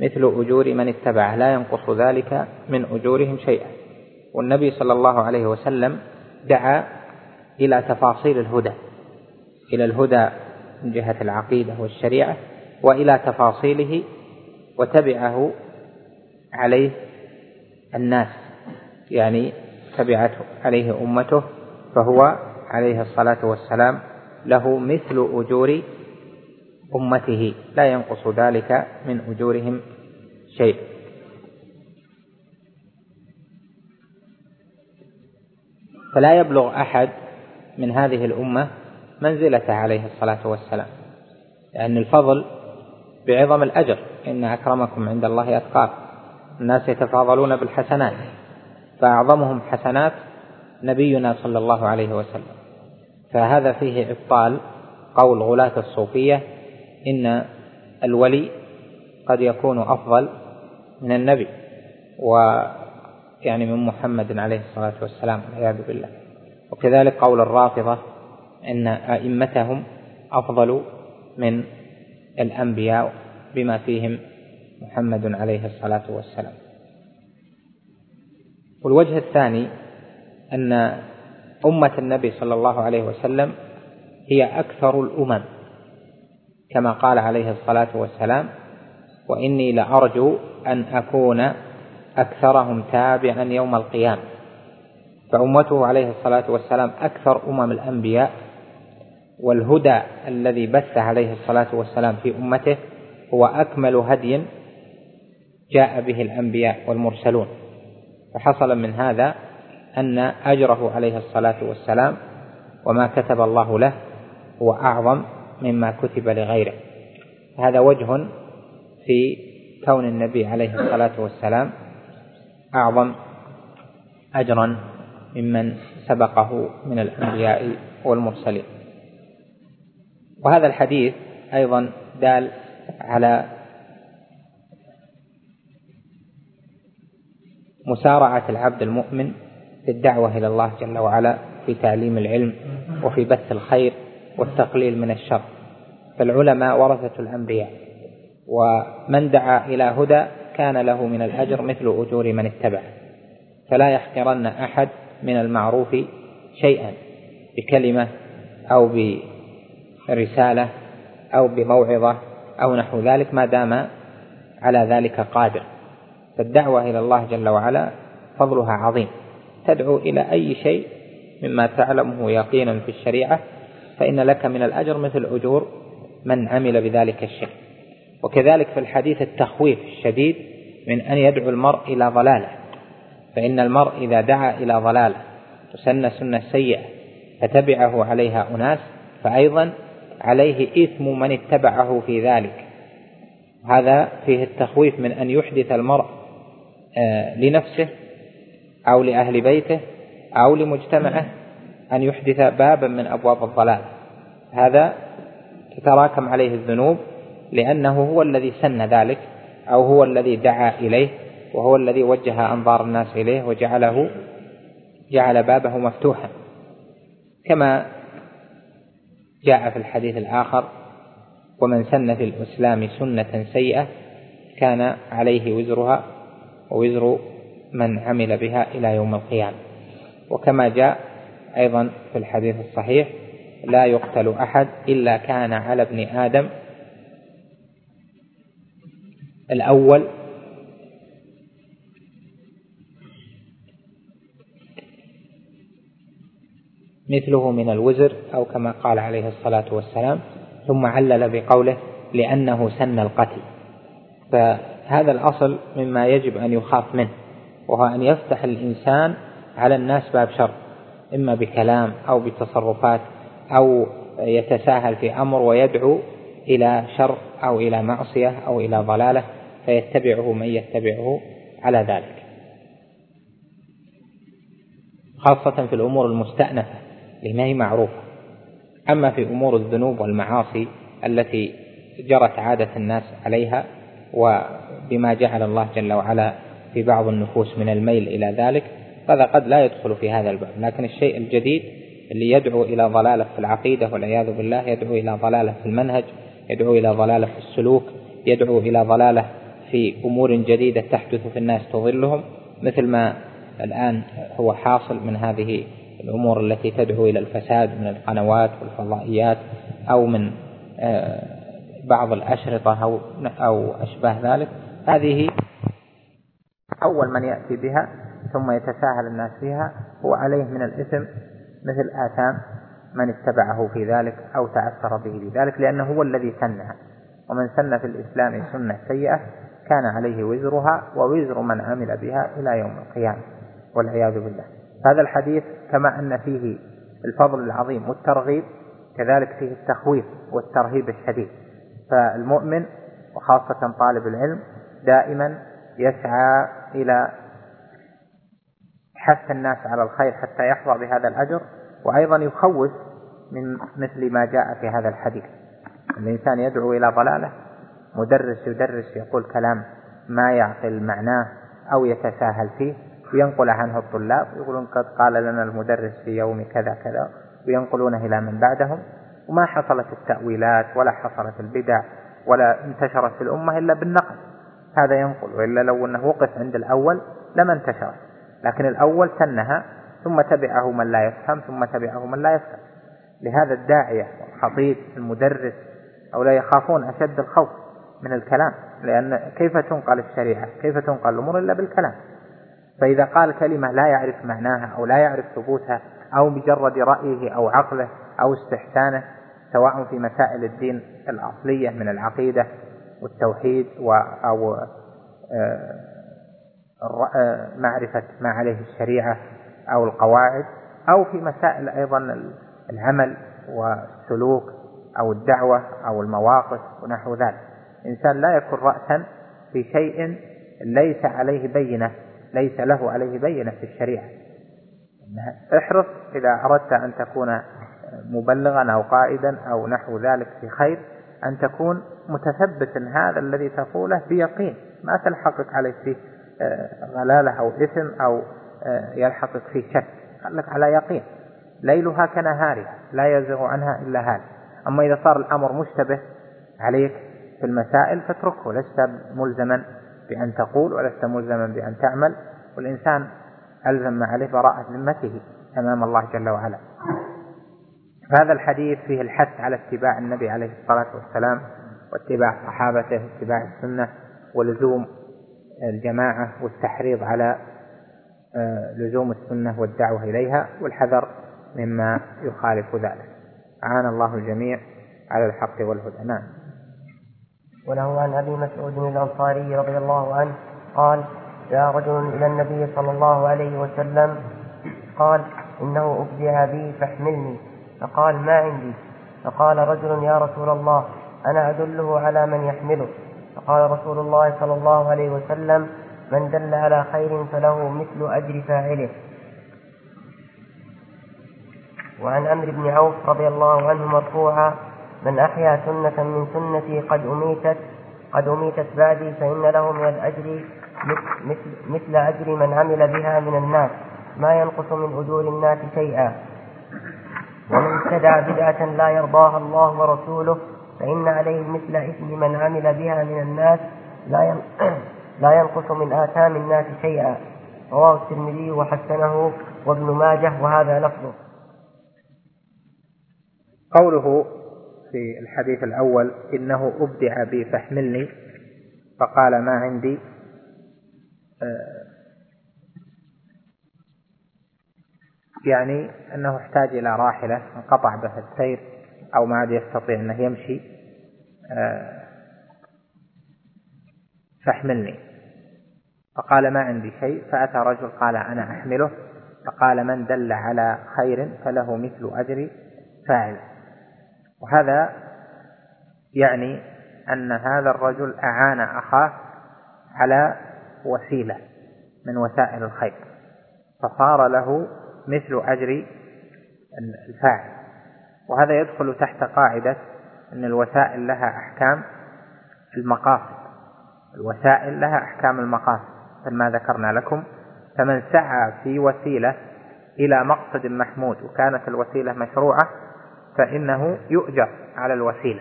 مثل أجور من اتبعه لا ينقص ذلك من أجورهم شيئا. والنبي صلى الله عليه وسلم دعا إلى تفاصيل الهدى. إلى الهدى من جهة العقيدة والشريعة وإلى تفاصيله وتبعه عليه الناس يعني تبعته عليه أمته فهو عليه الصلاة والسلام له مثل أجور أمته لا ينقص ذلك من أجورهم شيء. فلا يبلغ أحد من هذه الأمة منزلته عليه الصلاة والسلام لأن الفضل بعظم الأجر إن أكرمكم عند الله أتقاكم. الناس يتفاضلون بالحسنات فأعظمهم حسنات نبينا صلى الله عليه وسلم. فهذا فيه إبطال قول غلاة الصوفية إن الولي قد يكون أفضل من النبي ويعني من محمد عليه الصلاة والسلام والعياذ بالله. وكذلك قول الرافضة إن أئمتهم أفضل من الأنبياء بما فيهم محمد عليه الصلاة والسلام. والوجه الثاني أن أمة النبي صلى الله عليه وسلم هي أكثر الأمم كما قال عليه الصلاة والسلام وإني لأرجو أن أكون أكثرهم تابعا يوم القيامة. فأمته عليه الصلاة والسلام أكثر أمم الأنبياء والهدى الذي بث عليه الصلاة والسلام في أمته هو أكمل هدي جاء به الأنبياء والمرسلون. فحصل من هذا أن أجره عليه الصلاة والسلام وما كتب الله له هو أعظم مما كتب لغيره. هذا وجه في كون النبي عليه الصلاة والسلام أعظم أجرا ممن سبقه من الأنبياء والمرسلين. وهذا الحديث أيضا دال على مسارعة العبد المؤمن في الدعوة إلى الله جل وعلا في تعليم العلم وفي بث الخير والتقليل من الشر. فالعلماء ورثة الأنبياء ومن دعا إلى هدى كان له من الأجر مثل أجور من اتبعه فلا يحقرن أحد من المعروف شيئا بكلمة أو برسالة أو بموعظة أو نحو ذلك ما دام على ذلك قادر. فالدعوة إلى الله جل وعلا فضلها عظيم. تدعو إلى أي شيء مما تعلمه يقينا في الشريعة فإن لك من الأجر مثل أجور من عمل بذلك الشيء. وكذلك في الحديث التخويف الشديد من أن يدعو المرء إلى ضلاله. فإن المرء إذا دعا إلى ضلاله وسن سنة سيئة فتبعه عليها أناس فأيضا عليه إثم من اتبعه في ذلك. هذا فيه التخويف من أن يحدث المرء آه، لنفسه أو لأهل بيته أو لمجتمعه أن يحدث بابا من أبواب الضلال. هذا تتراكم عليه الذنوب لأنه هو الذي سن ذلك أو هو الذي دعا إليه وهو الذي وجه أنظار الناس إليه وجعله جعل بابه مفتوحا. كما جاء في الحديث الآخر ومن سن في الإسلام سنة سيئة كان عليه وزرها ووزر من عمل بها إلى يوم القيامة. وكما جاء أيضا في الحديث الصحيح لا يقتل أحد إلا كان على ابن آدم الأول مثله من الوزر أو كما قال عليه الصلاة والسلام ثم علل بقوله لأنه سن القتل. فهذا الأصل مما يجب أن يخاف منه وهو أن يفتح الإنسان على الناس باب شر إما بكلام أو بتصرفات أو يتساهل في أمر ويدعو إلى شر أو إلى معصية أو إلى ضلالة فيتبعه من يتبعه على ذلك. خاصة في الأمور المستأنفة. هي معروفة أما في أمور الذنوب والمعاصي التي جرت عادة الناس عليها وبما جعل الله جل وعلا في بعض النفوس من الميل إلى ذلك هذا قد لا يدخل في هذا الباب. لكن الشيء الجديد اللي يدعو إلى ضلالة في العقيدة والعياذ بالله يدعو إلى ضلالة في المنهج يدعو إلى ضلالة في السلوك يدعو إلى ضلالة في أمور جديدة تحدث في الناس تضلهم مثل ما الآن هو حاصل من هذه الأمور التي تدعو إلى الفساد من القنوات والفضائيات أو من آه، بعض الأشرطة أو أو أشباه ذلك هذه أول من يأتي بها ثم يتساهل الناس فيها هو عليه من الإثم مثل آثام من اتبعه في ذلك أو تأثر به بذلك لأنه هو الذي سنها. ومن سن في الإسلام سنة سيئة كان عليه وزرها ووزر من عمل بها إلى يوم القيامة والعياذ بالله. هذا الحديث كما أن فيه الفضل العظيم والترغيب كذلك فيه التخويف والترهيب الشديد. فالمؤمن وخاصة طالب العلم دائما يسعى إلى حث الناس على الخير حتى يحظى بهذا الأجر وأيضا يخوف من مثل ما جاء في هذا الحديث. الإنسان يدعو إلى ضلالة مدرس يدرس يقول كلام ما يعقل معناه أو يتساهل فيه. وينقل عنه الطلاب يقولون قد قال لنا المدرس في يوم كذا كذا وينقلونه إلى من بعدهم وما حصلت التأويلات ولا حصلت البدع ولا انتشرت في الأمة إلا بالنقل. هذا ينقل وإلا لو أنه وقف عند الأول لما انتشرت لكن الأول سنها ثم تبعه من لا يفهم ثم تبعه من لا يفهم. لهذا الداعية والخطيب المدرس هؤلاء يخافون أشد الخوف من الكلام لأن كيف تنقل الشريعة؟ كيف تنقل الأمور إلا بالكلام؟ فإذا قال كلمة لا يعرف معناها أو لا يعرف ثبوتها أو مجرد رأيه أو عقله أو استحسانه سواء في مسائل الدين الأصلية من العقيدة والتوحيد أو آه، آه، معرفة ما عليه الشريعة أو القواعد أو في مسائل أيضا العمل والسلوك أو الدعوة أو المواقف ونحو ذلك. إنسان لا يكون رأسا في شيء ليس عليه بينة ليس له عليه بينة في الشريعة. احرص إذا أردت أن تكون مبلغا أو قائدا أو نحو ذلك في خير أن تكون متثبتا هذا الذي تقوله بيقين. ما تلحقك عليه فيه آه، غلالة أو إثم أو آه، يلحقك فيه شك. خلك على يقين. ليلها كنهارها لا يزغ عنها إلا هذا أما إذا صار الأمر مشتبه عليك في المسائل فاتركه لست ملزما بأن تقول ولست ملزما بأن تعمل والإنسان ألزم ما عليه براءة ذمته أمام الله جل وعلا. فهذا الحديث فيه الحث على اتباع النبي عليه الصلاة والسلام واتباع صحابته واتباع السنة ولزوم الجماعة والتحريض على آه، لزوم السنة والدعوة إليها والحذر مما يخالف ذلك. أعان الله الجميع على الحق والهدى. نعم. وله عن أبي مسعود الأنصاري رضي الله عنه قال جاء رجل إلى النبي صلى الله عليه وسلم. قال إنه ابدع بي فاحملني. فقال ما عندي. فقال رجل يا رسول الله أنا أدله على من يحمله. فقال رسول الله صلى الله عليه وسلم من دل على خير فله مثل أجر فاعله. وعن عمرو بن عوف رضي الله عنه مرفوعا من أحيا سنة من سنتي قد أميتت قد أميتت بعدي فإن له من الأجر مثل, مثل أجر من عمل بها من الناس. ما ينقص من أجور الناس شيئا. ومن ابتدع بدعة لا يرضاها الله ورسوله فإن عليه مثل إثم من عمل بها من الناس لا لا ينقص من آثام الناس شيئا. رواه الترمذي وحسنه وابن ماجه وهذا لفظه. قوله في الحديث الأول إنه أبدع بي فاحملني فقال ما عندي؟ آه، يعني أنه احتاج إلى راحلة انقطع به السير أو ما عاد يستطيع أنه يمشي. آه، فاحملني. فقال ما عندي شيء فأتى رجل قال أنا أحمله فقال من دل على خير فله مثل أجر فاعله وهذا يعني أن هذا الرجل أعان أخاه على وسيلة من وسائل الخير فصار له مثل أجر الفاعل. وهذا يدخل تحت قاعدة أن الوسائل لها أحكام المقاصد. الوسائل لها أحكام المقاصد. مثل ما ذكرنا لكم فمن سعى في وسيلة إلى مقصد محمود وكانت الوسيلة مشروعة فإنه يؤجر على الوسيلة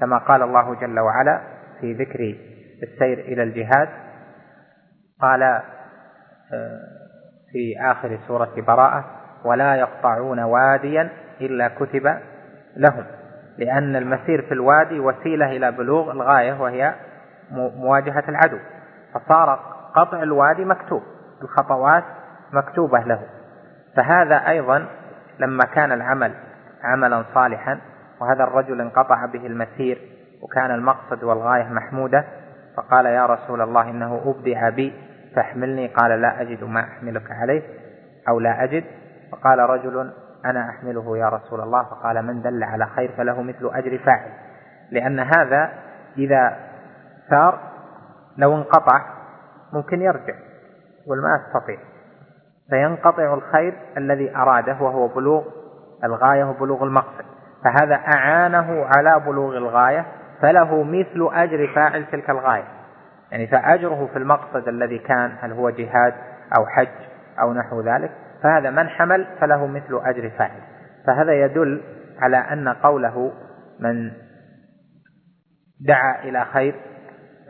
كما قال الله جل وعلا في ذكر السير إلى الجهاد قال آه، في آخر سورة براءة ولا يقطعون واديا إلا كتب لهم لأن المسير في الوادي وسيلة إلى بلوغ الغاية وهي مواجهة العدو. فصار قطع الوادي مكتوب الخطوات مكتوبة له. فهذا أيضا لما كان العمل عملا صالحا وهذا الرجل انقطع به المسير وكان المقصد والغاية محمودة. فقال يا رسول الله إنه أبدع بي فاحملني. قال لا أجد ما أحملك عليه أو لا أجد. فقال رجل أنا أحمله يا رسول الله. فقال من دل على خير فله مثل أجر فاعل. لأن هذا إذا سار لو انقطع ممكن يرجع يقول ما أستطيع. فينقطع الخير الذي أراده وهو بلوغ الغاية وبلوغ المقصد. فهذا أعانه على بلوغ الغاية فله مثل أجر فاعل تلك الغاية. يعني فأجره في المقصد الذي كان هل هو جهاد أو حج أو نحو ذلك فهذا من حمل فله مثل أجر فاعل. فهذا يدل على أن قوله من دعا إلى خير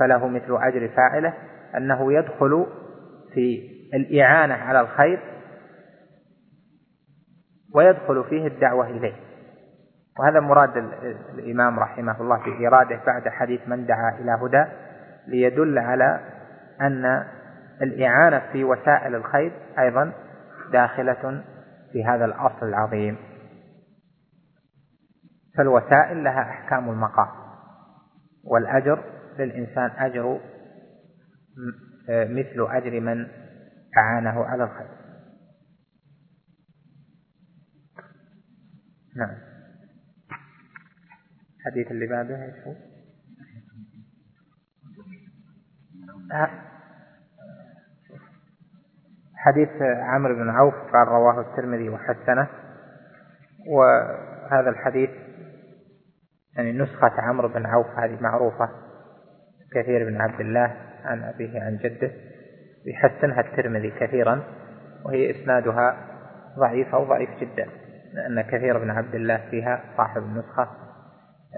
فله مثل أجر فاعله أنه يدخل في الإعانة على الخير ويدخل فيه الدعوة إليه. وهذا مراد الإمام رحمه الله في إيراده بعد حديث من دعا إلى هدى ليدل على أن الإعانة في وسائل الخير أيضا داخلة في هذا الأصل العظيم. فالوسائل لها أحكام المقام والأجر للإنسان أجر مثل أجر من أعانه على الخير. نعم. الحديث اللي بعده إيش هو؟ حديث عمرو بن عوف قال رواه الترمذي وحسنه. وهذا الحديث يعني نسخة عمرو بن عوف هذه معروفة. كثير بن عبد الله عن أبيه عن جده. يحسنها الترمذي كثيرا وهي إسنادها ضعيف أو ضعيف جدا. لأن كثير بن عبد الله فيها صاحب النسخة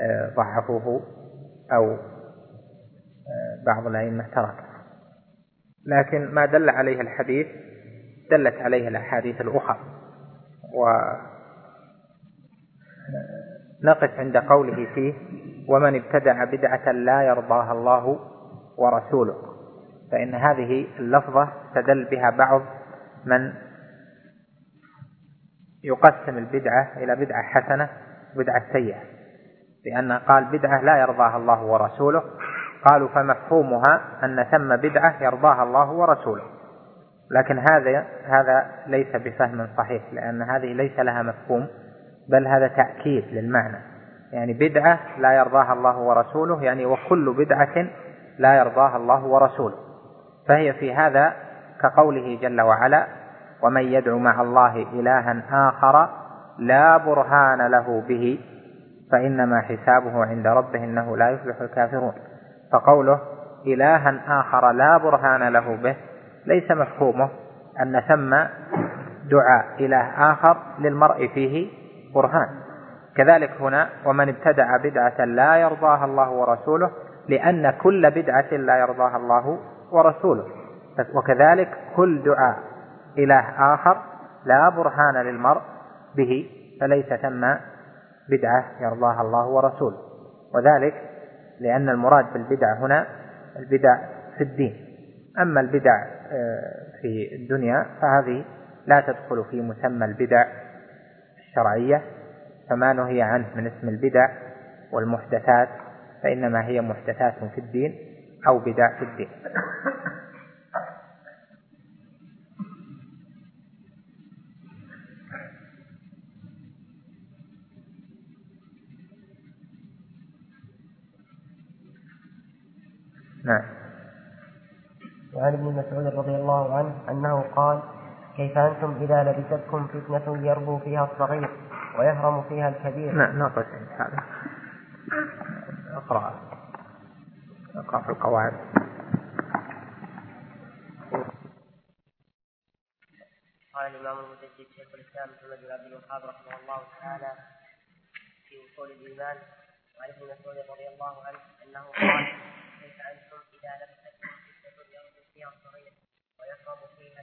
آه، ضعفوه أو آه، بعض الأئمة تركه. لكن ما دل عليه الحديث دلت عليه الأحاديث الأخرى. ونقف عند قوله فيه ومن ابتدع بدعة لا يرضاها الله ورسوله. فإن هذه اللفظة استدل بها بعض من يقسم البدعة إلى بدعة حسنة وبدعة سيئة. لأن قال بدعة لا يرضاها الله ورسوله. قالوا فمفهومها أن ثم بدعة يرضاها الله ورسوله. لكن هذا هذا ليس بفهم صحيح لأن هذه ليس لها مفهوم بل هذا تأكيد للمعنى. يعني بدعة لا يرضاها الله ورسوله يعني وكل بدعة لا يرضاها الله ورسوله. فهي في هذا كقوله جل وعلا ومن يدعو مع الله إلها آخر لا برهان له به فإنما حسابه عند ربه إنه لا يفلح الكافرون. فقوله إلها آخر لا برهان له به ليس مفهومه أن ثم دعاء إله آخر للمرء فيه برهان. كذلك هنا ومن ابتدع بدعة لا يرضاها الله ورسوله لأن كل بدعة لا يرضاها الله ورسوله. وكذلك كل دعاء إله آخر لا برهان للمرء به فليس ثم بدعة يرضاها الله ورسوله وذلك لأن المراد بالبدع هنا البدع في الدين. أما البدع آه، في الدنيا فهذه لا تدخل في مسمى البدع الشرعية فما نهي عنه من اسم البدع والمحدثات فإنما هي محدثات في الدين أو بدع في الدين. وعن ابن مسعود رضي الله عنه أنه قال كيف أنتم إذا لبستكم فتنة يربو فيها الصغير ويهرم فيها الكبير؟ نعم ناقص هذا. اقرأ. اقرأ في القواعد. قال الإمام المجدد شيخ الإسلام محمد بن عبد الوهاب رحمه الله تعالى في أصول الإيمان وعن ابن مسعود رضي الله عنه أنه قال ويهرم فيها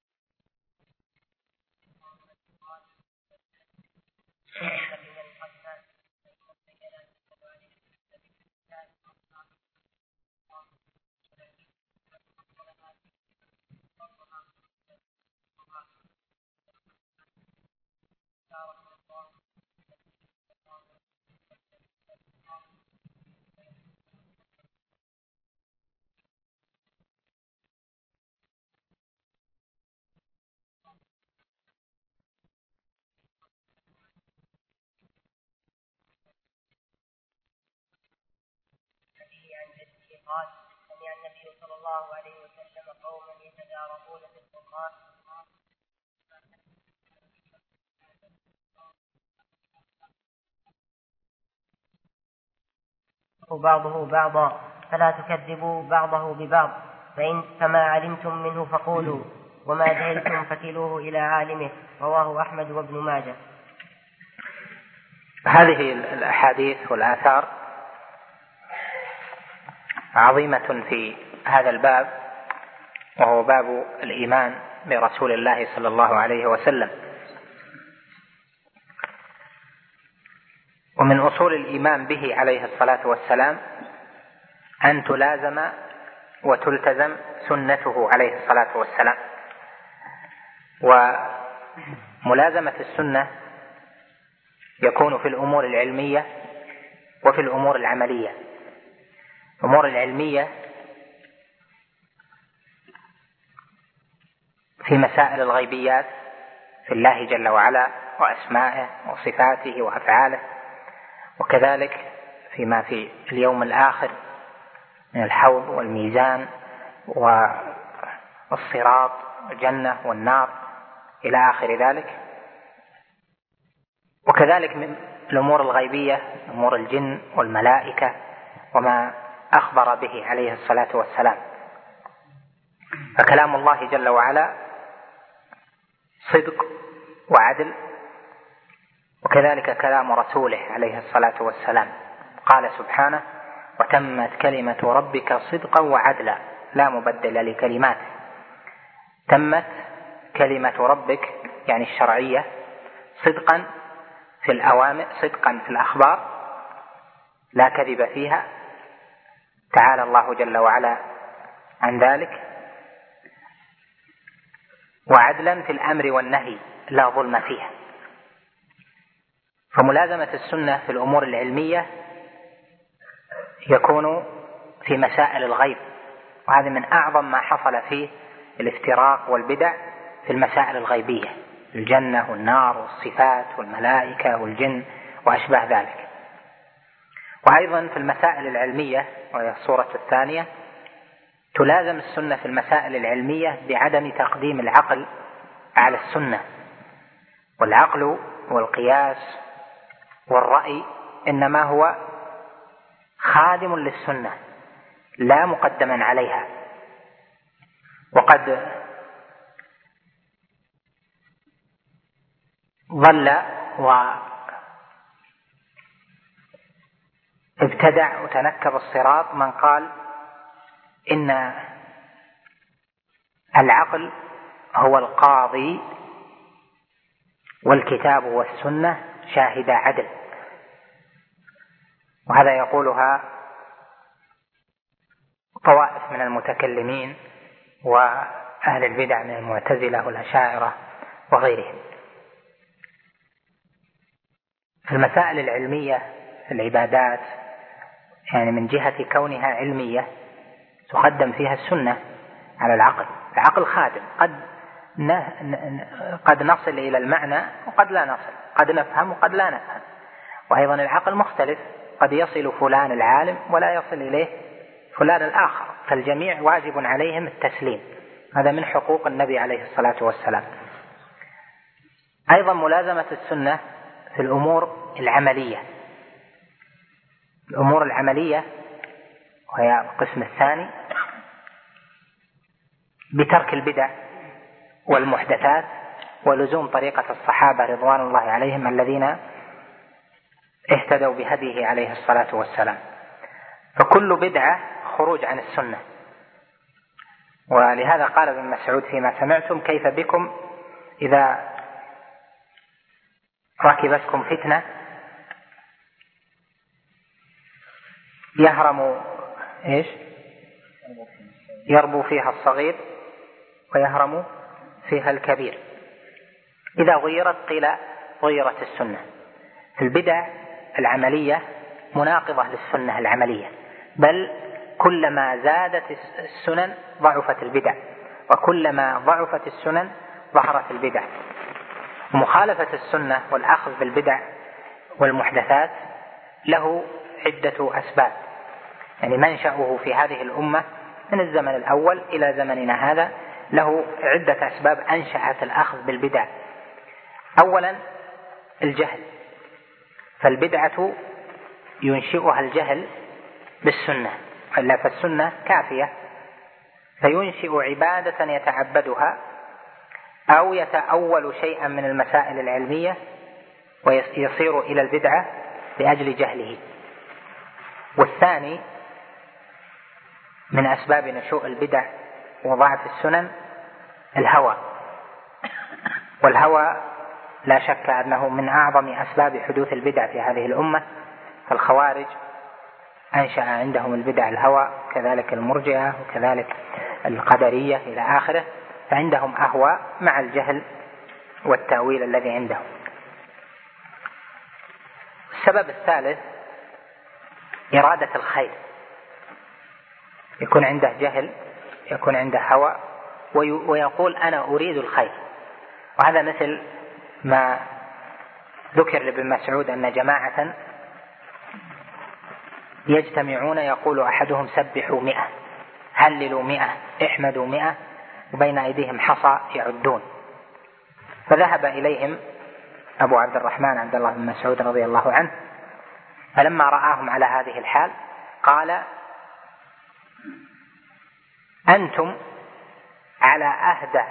قال من قال سمع النبي صلى الله عليه وسلم قوما يتداركون في القرآن. بعضه بعضا فلا تكذبوا بعضه ببعض فإن فما علمتم منه فقولوا وما جهلتم فكلوه إلى عالمه. رواه أحمد وابن ماجه. هذه الأحاديث والآثار عظيمة في هذا الباب وهو باب الإيمان برسول الله صلى الله عليه وسلم. ومن أصول الإيمان به عليه الصلاة والسلام أن تلازم وتلتزم سنته عليه الصلاة والسلام. وملازمة السنة يكون في الأمور العلمية وفي الأمور العملية. الأمور العلمية في مسائل الغيبيات في الله جل وعلا وأسمائه وصفاته وأفعاله وكذلك فيما في اليوم الآخر من الحوض والميزان والصراط والجنة والنار إلى آخر ذلك. وكذلك من الأمور الغيبية أمور الجن والملائكة وما أخبر به عليه الصلاة والسلام. فكلام الله جل وعلا صدق وعدل وكذلك كلام رسوله عليه الصلاة والسلام. قال سبحانه وتمت كلمة ربك صدقا وعدلا لا مبدل لكلماته تمت كلمة ربك يعني الشرعية صدقا في الأوامر صدقا في الأخبار لا كذب فيها تعالى الله جل وعلا عن ذلك. وعدلا في الأمر والنهي لا ظلم فيها. فملازمة السنة في الأمور العلمية يكون في مسائل الغيب وهذا من أعظم ما حصل فيه الافتراق والبدع في المسائل الغيبية الجنة والنار والصفات والملائكة والجن وأشباه ذلك. وأيضا في المسائل العلمية وهي الصورة الثانية تلازم السنة في المسائل العلمية بعدم تقديم العقل على السنة. والعقل والقياس والرأي إنما هو خادم للسنة لا مقدما عليها. وقد ضل وابتدع وتنكب الصراط من قال إن العقل هو القاضي والكتاب والسنة شاهدا عدل. وهذا يقولها طوائف من المتكلمين وأهل البدع من المعتزلة والأشاعرة وغيرهم. في المسائل العلمية في العبادات يعني من جهة كونها علمية تقدم فيها السنة على العقل. العقل خادم. قد قد نصل إلى المعنى وقد لا نصل. قد نفهم وقد لا نفهم. وأيضا العقل مختلف. قد يصل فلان العالم ولا يصل إليه فلان الآخر. فالجميع واجب عليهم التسليم. هذا من حقوق النبي عليه الصلاة والسلام. أيضا ملازمة السنة في الأمور العملية. الأمور العملية وهي القسم الثاني بترك البدع والمحدثات ولزوم طريقة الصحابة رضوان الله عليهم الذين اهتدوا بهديه عليه الصلاة والسلام. فكل بدعة خروج عن السنة. ولهذا قال ابن مسعود فيما سمعتم كيف بكم إذا ركبتكم فتنة يهرم إيش؟ يربو فيها الصغير ويهرم فيها الكبير. إذا غيرت قيل غيرت السنة. البدع العملية مناقضة للسنة العملية بل كلما زادت السنن ضعفت البدع وكلما ضعفت السنن ظهرت البدع. مخالفة السنة والأخذ بالبدع والمحدثات له عدة أسباب. يعني منشأه في هذه الأمة من الزمن الأول إلى زمننا هذا له عدة أسباب أنشأت الأخذ بالبدع. أولا الجهل. فالبدعة ينشئها الجهل بالسنة. إلا فالسنة كافية. فينشئ عبادة يتعبدها أو يتأول شيئا من المسائل العلمية ويصير إلى البدعة لأجل جهله. والثاني من أسباب نشوء البدع وضعف السنن الهوى. والهوى لا شك أنه من أعظم أسباب حدوث البدع في هذه الأمة فالخوارج أنشأ عندهم البدع الهوى كذلك المرجئة وكذلك القدرية إلى آخره فعندهم أهوى مع الجهل والتأويل الذي عندهم. السبب الثالث إرادة الخير. يكون عنده جهل يكون عنده هوى ويقول أنا أريد الخير. وهذا مثل ما ذكر لابن مسعود أن جماعة يجتمعون يقول أحدهم سبحوا مئة هللوا مئة احمدوا مئة وبين أيديهم حصى يعدون. فذهب إليهم أبو عبد الرحمن عبد الله بن مسعود رضي الله عنه فلما رآهم على هذه الحال قال أنتم على أهدى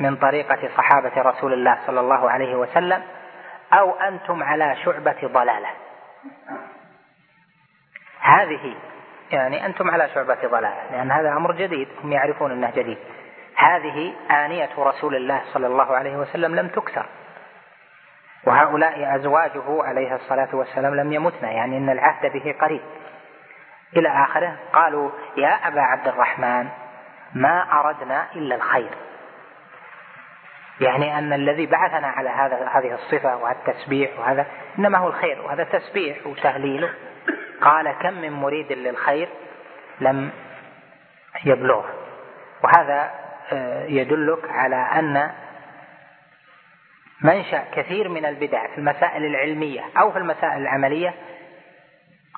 من طريقة صحابة رسول الله صلى الله عليه وسلم أو أنتم على شعبة ضلالة. هذه يعني أنتم على شعبة ضلالة لأن هذا أمر جديد هم يعرفون أنه جديد. هذه آنية رسول الله صلى الله عليه وسلم لم تكسر وهؤلاء أزواجه عليه الصلاة والسلام لم يمتن يعني أن العهد به قريب. إلى آخره قالوا يا أبا عبد الرحمن ما أردنا إلا الخير. يعني أن الذي بعثنا على هذا هذه الصفة وهذا التسبيح وهذا إنما هو الخير وهذا تسبيح وتهليله. قال كم من مريد للخير لم يبلغه. وهذا آه، يدلك على أن منشأ كثير من البدع في المسائل العلمية أو في المسائل العملية.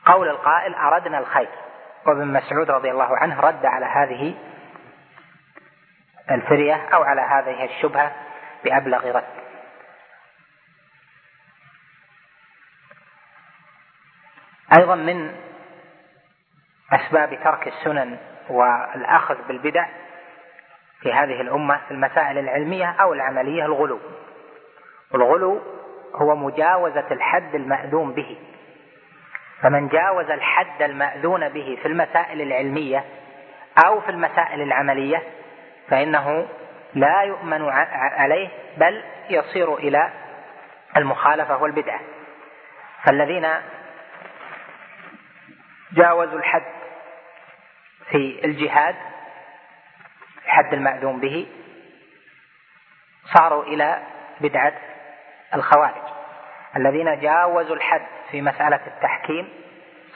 قول القائل أردنا الخير. وابن مسعود رضي الله عنه رد على هذه الفرية أو على هذه الشبهة بأبلغ رد. أيضا من أسباب ترك السنن والأخذ بالبدع في هذه الأمة في المسائل العلمية أو العملية الغلو. الغلو هو مجاوزة الحد المأذون به. فمن جاوز الحد المأذون به في المسائل العلمية أو في المسائل العملية فإنه لا يؤمن عليه بل يصير إلى المخالفة والبدعة. فالذين جاوزوا الحد في الجهاد الحد المأذون به صاروا إلى بدعة الخوارج. الذين جاوزوا الحد في مسألة التحكيم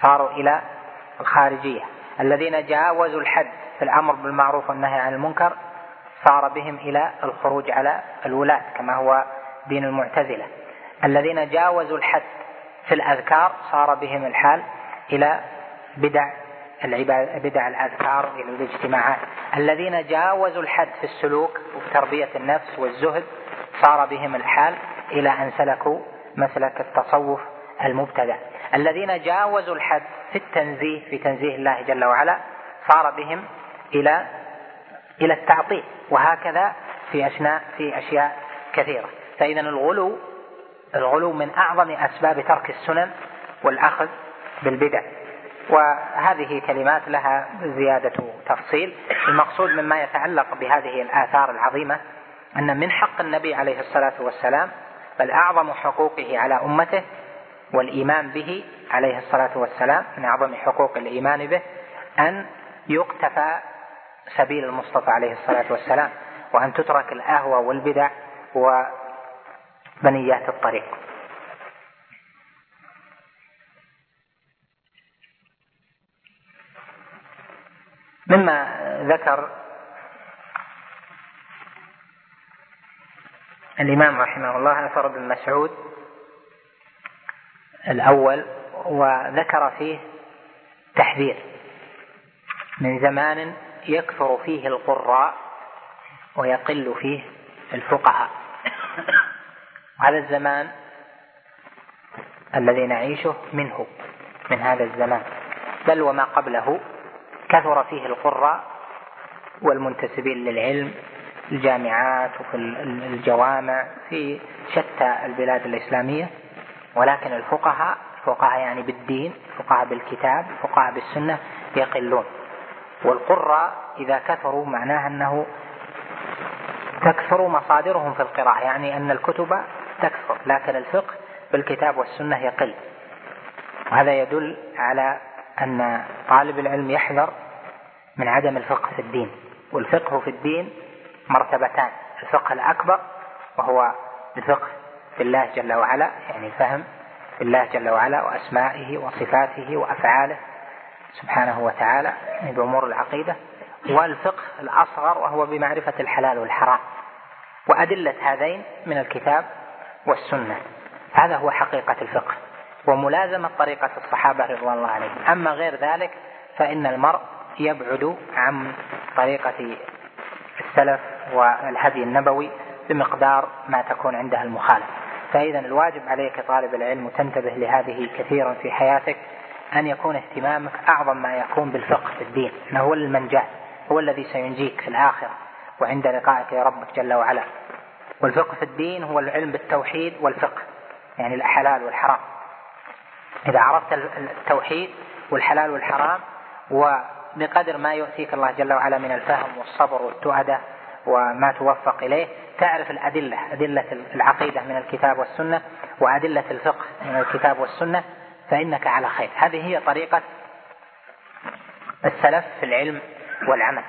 صاروا إلى الخارجية. الذين جاوزوا الحد في الأمر بالمعروف والنهي عن المنكر صار بهم إلى الخروج على الولاة كما هو دين المعتزلة. الذين جاوزوا الحد في الأذكار صار بهم الحال إلى بدع بدع الأذكار إلى الاجتماعات. الذين جاوزوا الحد في السلوك وفي تربية النفس والزهد صار بهم الحال إلى أن سلكوا مسلك التصوف المبتدع الذين جاوزوا الحد في التنزيه في تنزيه الله جل وعلا صار بهم إلى إلى التعطيل. وهكذا في أشياء في أشياء كثيرة. فإذا الغلو الغلو من أعظم أسباب ترك السنن والأخذ بالبدع. وهذه كلمات لها زيادة تفصيل. المقصود مما يتعلق بهذه الآثار العظيمة أن من حق النبي عليه الصلاة والسلام بل أعظم حقوقه على أمته والإيمان به عليه الصلاة والسلام من أعظم حقوق الإيمان به أن يقتفى سبيل المصطفى عليه الصلاة والسلام وأن تترك الأهوى والبدع وبنيات الطريق. مما ذكر الإمام رحمه الله أثر ابن مسعود الأول وذكر فيه تحذير من زمان يكثر فيه القراء ويقل فيه الفقهاء. هذا الزمان الذي نعيشه منه من هذا الزمان. بل وما قبله كثر فيه القراء والمنتسبين للعلم الجامعات وفي الجوامع في شتى البلاد الإسلامية ولكن الفقهاء الفقهاء يعني بالدين الفقهاء بالكتاب الفقهاء بالسنة يقلون. والقراء إذا كثروا معناها أنه تكثر مصادرهم في القراءة يعني أن الكتب تكثر لكن الفقه بالكتاب والسنة يقل. وهذا يدل على أن طالب العلم يحذر من عدم الفقه في الدين. والفقه في الدين مرتبتان الفقه الأكبر وهو الفقه في الله جل وعلا يعني فهم في الله جل وعلا وأسمائه وصفاته وأفعاله سبحانه وتعالى يعني بأمور العقيدة. والفقه الأصغر وهو بمعرفة الحلال والحرام وأدلة هذين من الكتاب والسنة. هذا هو حقيقة الفقه وملازمة طريقة الصحابة رضوان الله عليهم. أما غير ذلك فإن المرء يبعد عن طريقة السلف والهدي النبوي بمقدار ما تكون عنده المخالفة فإذا الواجب عليك طالب العلم وتنتبه لهذه كثيرا في حياتك أن يكون اهتمامك أعظم ما يكون بالفقه في الدين أنه هو المنجاة هو الذي سينجيك في الآخرة وعند لقائك يا ربك جل وعلا. والفقه في الدين هو العلم بالتوحيد والفقه يعني الحلال والحرام. إذا عرفت التوحيد والحلال والحرام وبقدر ما يؤتيك الله جل وعلا من الفهم والصبر والتؤدة وما توفق إليه تعرف الأدلة أدلة العقيدة من الكتاب والسنة وأدلة الفقه من الكتاب والسنة فإنك على خير. هذه هي طريقة السلف في العلم والعمل.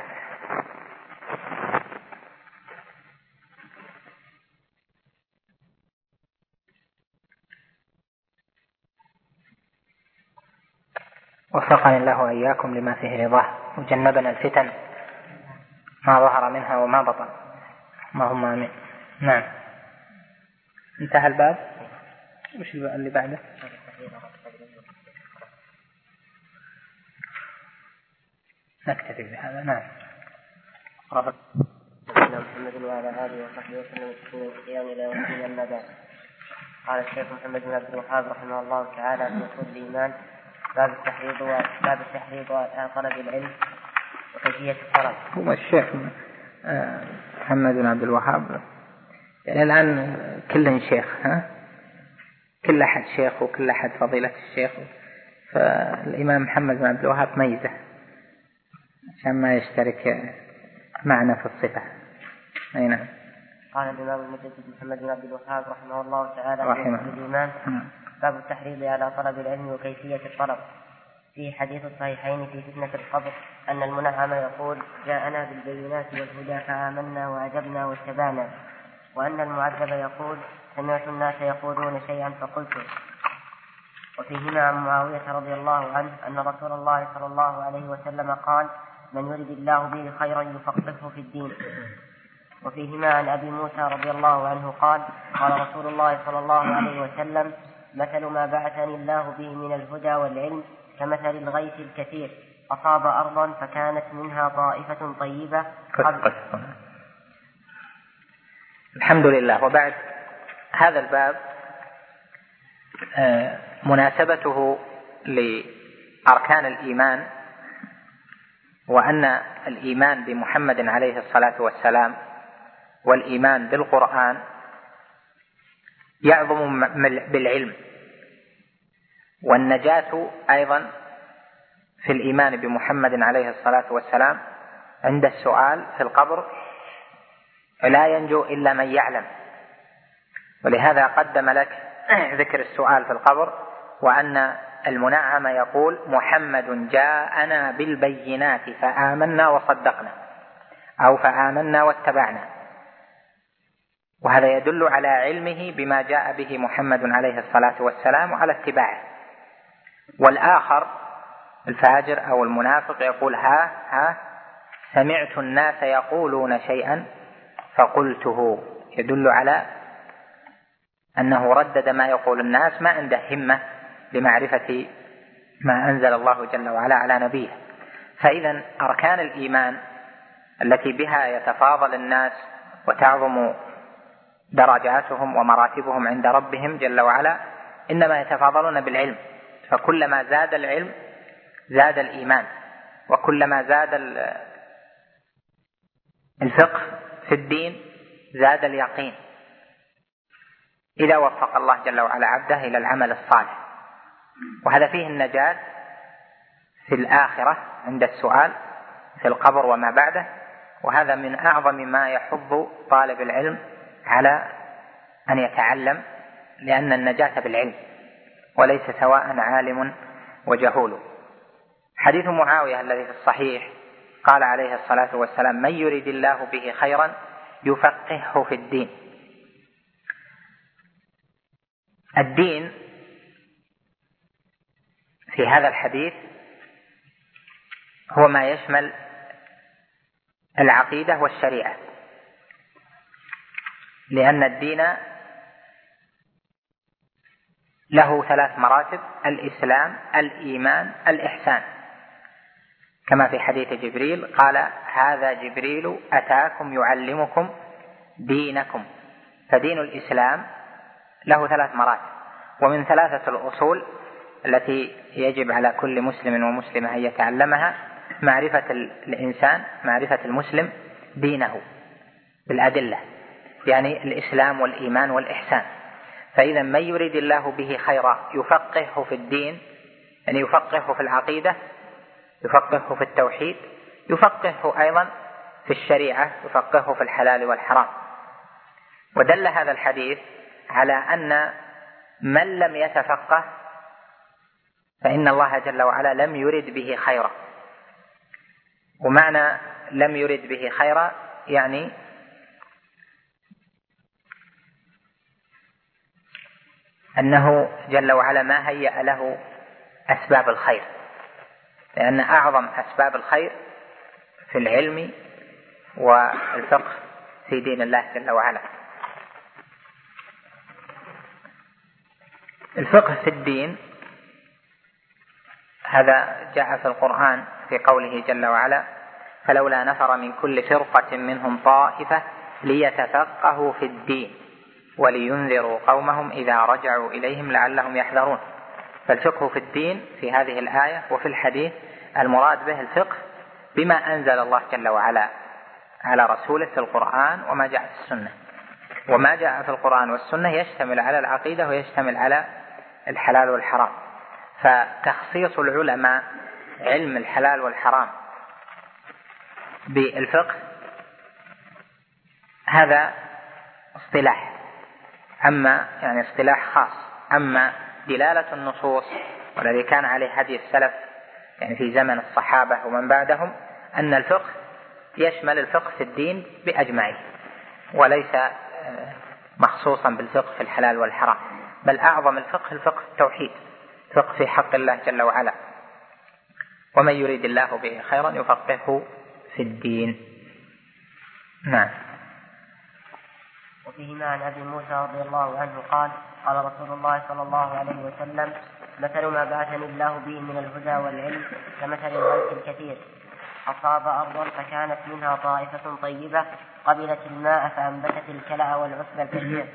وفقني الله وإياكم لما فيه رضاه. وجنبنا الفتن. ما ظهر منها وما بطن. اللهم آمين. نعم. انتهى الباب. وش اللي بعده؟ نكتفي بهذا. نعم. سيدنا محمد وعلى آله وصحبه وسلم. تسليما كثيرا إلى يوم الدين أما بعد. قال الشيخ محمد بن عبد الوهاب رحمه الله تعالى في اصول الإيمان باب التحريض باب التحريض طلب العلم. الطلب. هو الشيخ آه، محمد بن عبد الوهاب. يعني الآن كل شيخ ها؟ كل أحد شيخ وكل أحد فضيلة الشيخ. فالإمام محمد بن عبد الوهاب ميزة عشان ما يشترك معنا في الصفة. أي نعم. قال الإمام المجدد محمد بن عبد الوهاب رحمه الله تعالى رحمه نعم. باب التحريض على طلب العلم وكيفية الطلب. في حديث الصحيحين في فتنة القبر أن المنعم يقول جاءنا بالبينات والهدى فآمنا وأجبنا واتبعنا وأن المعذب يقول سمعت الناس يقولون شيئا فقلت. وفيهما عن معاوية رضي الله عنه أن رسول الله صلى الله عليه وسلم قال من يرد الله به خيرا يفقهه في الدين. وفيهما عن أبي موسى رضي الله عنه قال قال رسول الله صلى الله عليه وسلم مثل ما بعثني الله به من الهدى والعلم كمثل الغيث الكثير أصاب أرضا فكانت منها طائفة طيبة. قبل الحمد لله. وبعد هذا الباب آه، مناسبته لأركان الإيمان وأن الإيمان بمحمد عليه الصلاة والسلام والإيمان بالقرآن يعظم بالعلم. والنجاة أيضا في الإيمان بمحمد عليه الصلاة والسلام عند السؤال في القبر لا ينجو إلا من يعلم. ولهذا قدم لك ذكر السؤال في القبر وأن المنعم يقول محمد جاءنا بالبينات فآمنا وصدقنا أو فآمنا واتبعنا. وهذا يدل على علمه بما جاء به محمد عليه الصلاة والسلام وعلى اتباعه. والآخر الفاجر أو المنافق يقول ها ها سمعت الناس يقولون شيئا فقلته. يدل على أنه ردد ما يقول الناس ما عنده همة لمعرفة ما أنزل الله جل وعلا على نبيه. فإذا أركان الإيمان التي بها يتفاضل الناس وتعظم درجاتهم ومراتبهم عند ربهم جل وعلا إنما يتفاضلون بالعلم. فكلما زاد العلم زاد الإيمان وكلما زاد الفقه في الدين زاد اليقين. إذا وفق الله جل وعلا عبده إلى العمل الصالح. وهذا فيه النجاة في الآخرة عند السؤال في القبر وما بعده وهذا من أعظم ما يحض طالب العلم على أن يتعلم لأن النجاة بالعلم. وليس سواء عالم وجهول. حديث معاوية الذي في الصحيح قال عليه الصلاة والسلام من يريد الله به خيرا يفقهه في الدين. الدين في هذا الحديث هو ما يشمل العقيدة والشريعة لأن الدين له ثلاث مراتب الإسلام الإيمان الإحسان. كما في حديث جبريل قال هذا جبريل أتاكم يعلمكم دينكم. فدين الإسلام له ثلاث مراتب. ومن ثلاثة الأصول التي يجب على كل مسلم ومسلمة أن يتعلمها معرفة الإنسان معرفة المسلم دينه بالأدلة يعني الإسلام والإيمان والإحسان. فإذا من يريد الله به خيرا يفقهه في الدين يعني يفقهه في العقيدة يفقهه في التوحيد يفقهه أيضا في الشريعة يفقهه في الحلال والحرام. ودل هذا الحديث على أن من لم يتفقه فإن الله جل وعلا لم يرد به خيرا. ومعنى لم يرد به خيرا يعني أنه جل وعلا ما هيأ له أسباب الخير. لأن أعظم أسباب الخير في العلم والفقه في دين الله جل وعلا. الفقه في الدين هذا جاء في القرآن في قوله جل وعلا فلولا نفر من كل فرقة منهم طائفة ليتفقهوا في الدين. ولينذروا قومهم إذا رجعوا إليهم لعلهم يحذرون. فالفقه في الدين في هذه الآية وفي الحديث المراد به الفقه بما أنزل الله جل وعلا على رسوله في القرآن وما جاء في السنة. وما جاء في القرآن والسنة يشتمل على العقيدة ويشتمل على الحلال والحرام. فتخصيص العلماء علم الحلال والحرام بالفقه هذا اصطلاح. أما يعني اصطلاح خاص أما دلالة النصوص والذي كان عليه هدي السلف يعني في زمن الصحابة ومن بعدهم أن الفقه يشمل الفقه في الدين بأجمعه وليس آه، مخصوصا بالفقه في الحلال والحرام بل أعظم الفقه الفقه في التوحيد فقه في حق الله جل وعلا. ومن يريد الله به خيرا يفقهه في الدين. نعم. وفيهما عن أبي موسى رضي الله عنه قال قال رسول الله صلى الله عليه وسلم مثل ما بعثني الله به من الهدى والعلم كمثل الغيث الكثير. أصاب أرضا فكانت منها طائفة طيبة قبلت الماء فأنبتت الكلأ والعشب الكثير.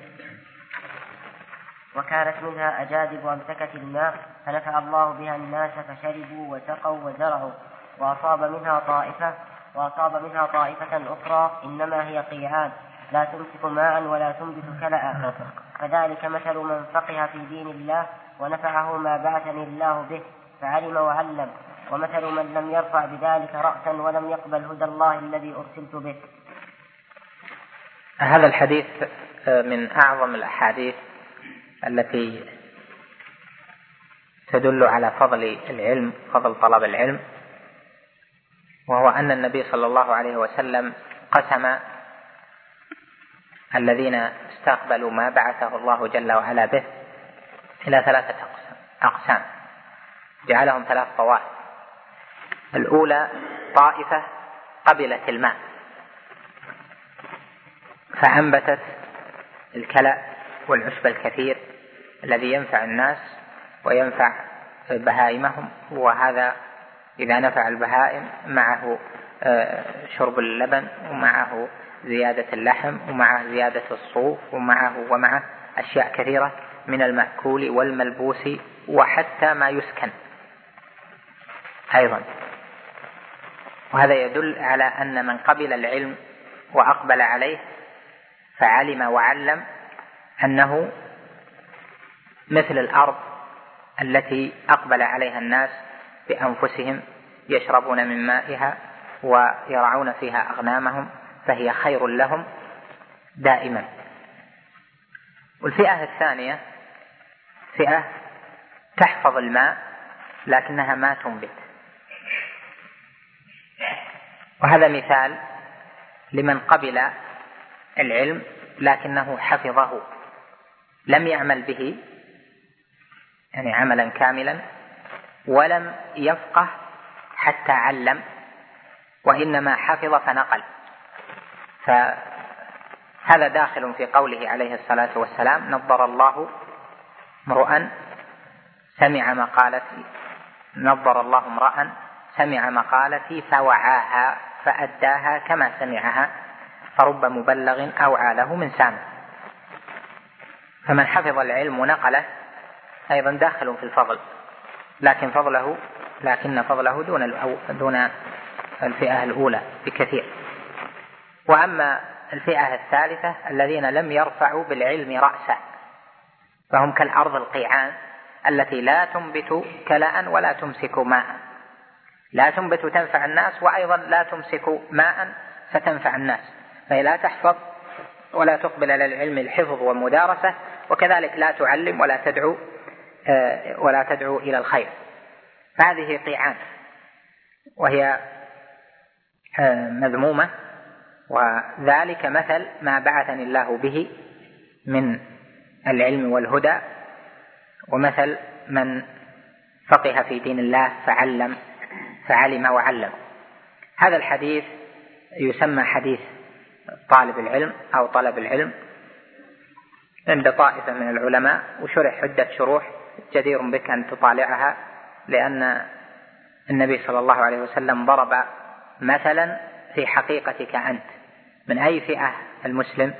وكانت منها أجادب أمسكت الماء فنفع الله بها الناس فشربوا وسقوا وزرعوا. وأصاب منها طائفة وأصاب منها طائفة أخرى إنما هي قيعان. لا تمسك ماء ولا تنبت كلأ فذلك مثل من فقه في دين الله ونفعه ما بعثني الله به فعلم وعلم. ومثل من لم يرفع بذلك رأسا ولم يقبل هدى الله الذي أرسلت به. هذا الحديث من أعظم الأحاديث التي تدل على فضل العلم فضل طلب العلم وهو أن النبي صلى الله عليه وسلم قسم الذين استقبلوا ما بعثه الله جل وعلا به إلى ثلاثة أقسام. جعلهم ثلاث طوائف. الأولى طائفة قبلت الماء. فأنبتت الكلأ والعشب الكثير الذي ينفع الناس وينفع بهائمهم وهذا إذا نفع البهائم معه آه، شرب اللبن ومعه زيادة اللحم ومعه زيادة الصوف ومعه ومعه أشياء كثيرة من المأكول والملبوس وحتى ما يسكن. أيضا. وهذا يدل على أن من قبل العلم وأقبل عليه فعلم وعلم أنه مثل الأرض التي أقبل عليها الناس بأنفسهم يشربون من مائها ويرعون فيها أغنامهم فهي خير لهم دائما. والفئة الثانية فئة تحفظ الماء لكنها ما تنبت. وهذا مثال لمن قبل العلم لكنه حفظه لم يعمل به يعني عملا كاملا ولم يفقه حتى علم وإنما حفظ فنقل. فهذا داخل في قوله عليه الصلاة والسلام نظر الله امرؤا سمع مقالتي. نظر الله امرأ سمع مقالتي فوعاها فأداها كما سمعها فرب مبلغ أوعى له من سامع. فمن حفظ العلم ونقله أيضا داخل في الفضل لكن فضله لكن فضله دون دون الفئة الأولى بكثير. وأما الفئة الثالثة الذين لم يرفعوا بالعلم رأسا فهم كالأرض القيعان التي لا تنبت كلاء ولا تمسك ماء. لا تنبت تنفع الناس وأيضا لا تمسك ماء فتنفع الناس. فهي لا تحفظ ولا تقبل على العلم الحفظ والمدارسة وكذلك لا تعلم ولا تدعو آه، ولا تدعو إلى الخير. فهذه قيعان وهي آه، مذمومة وذلك مثل ما بعثني الله به من العلم والهدى ومثل من فقه في دين الله فعلم فعلم وعلم. هذا الحديث يسمى حديث طالب العلم أو طلب العلم. عند طائفة من العلماء وشرح عدة شروح جدير بك أن تطالعها لأن النبي صلى الله عليه وسلم ضرب مثلا في حقيقتك أنت. من أي فئة المسلم؟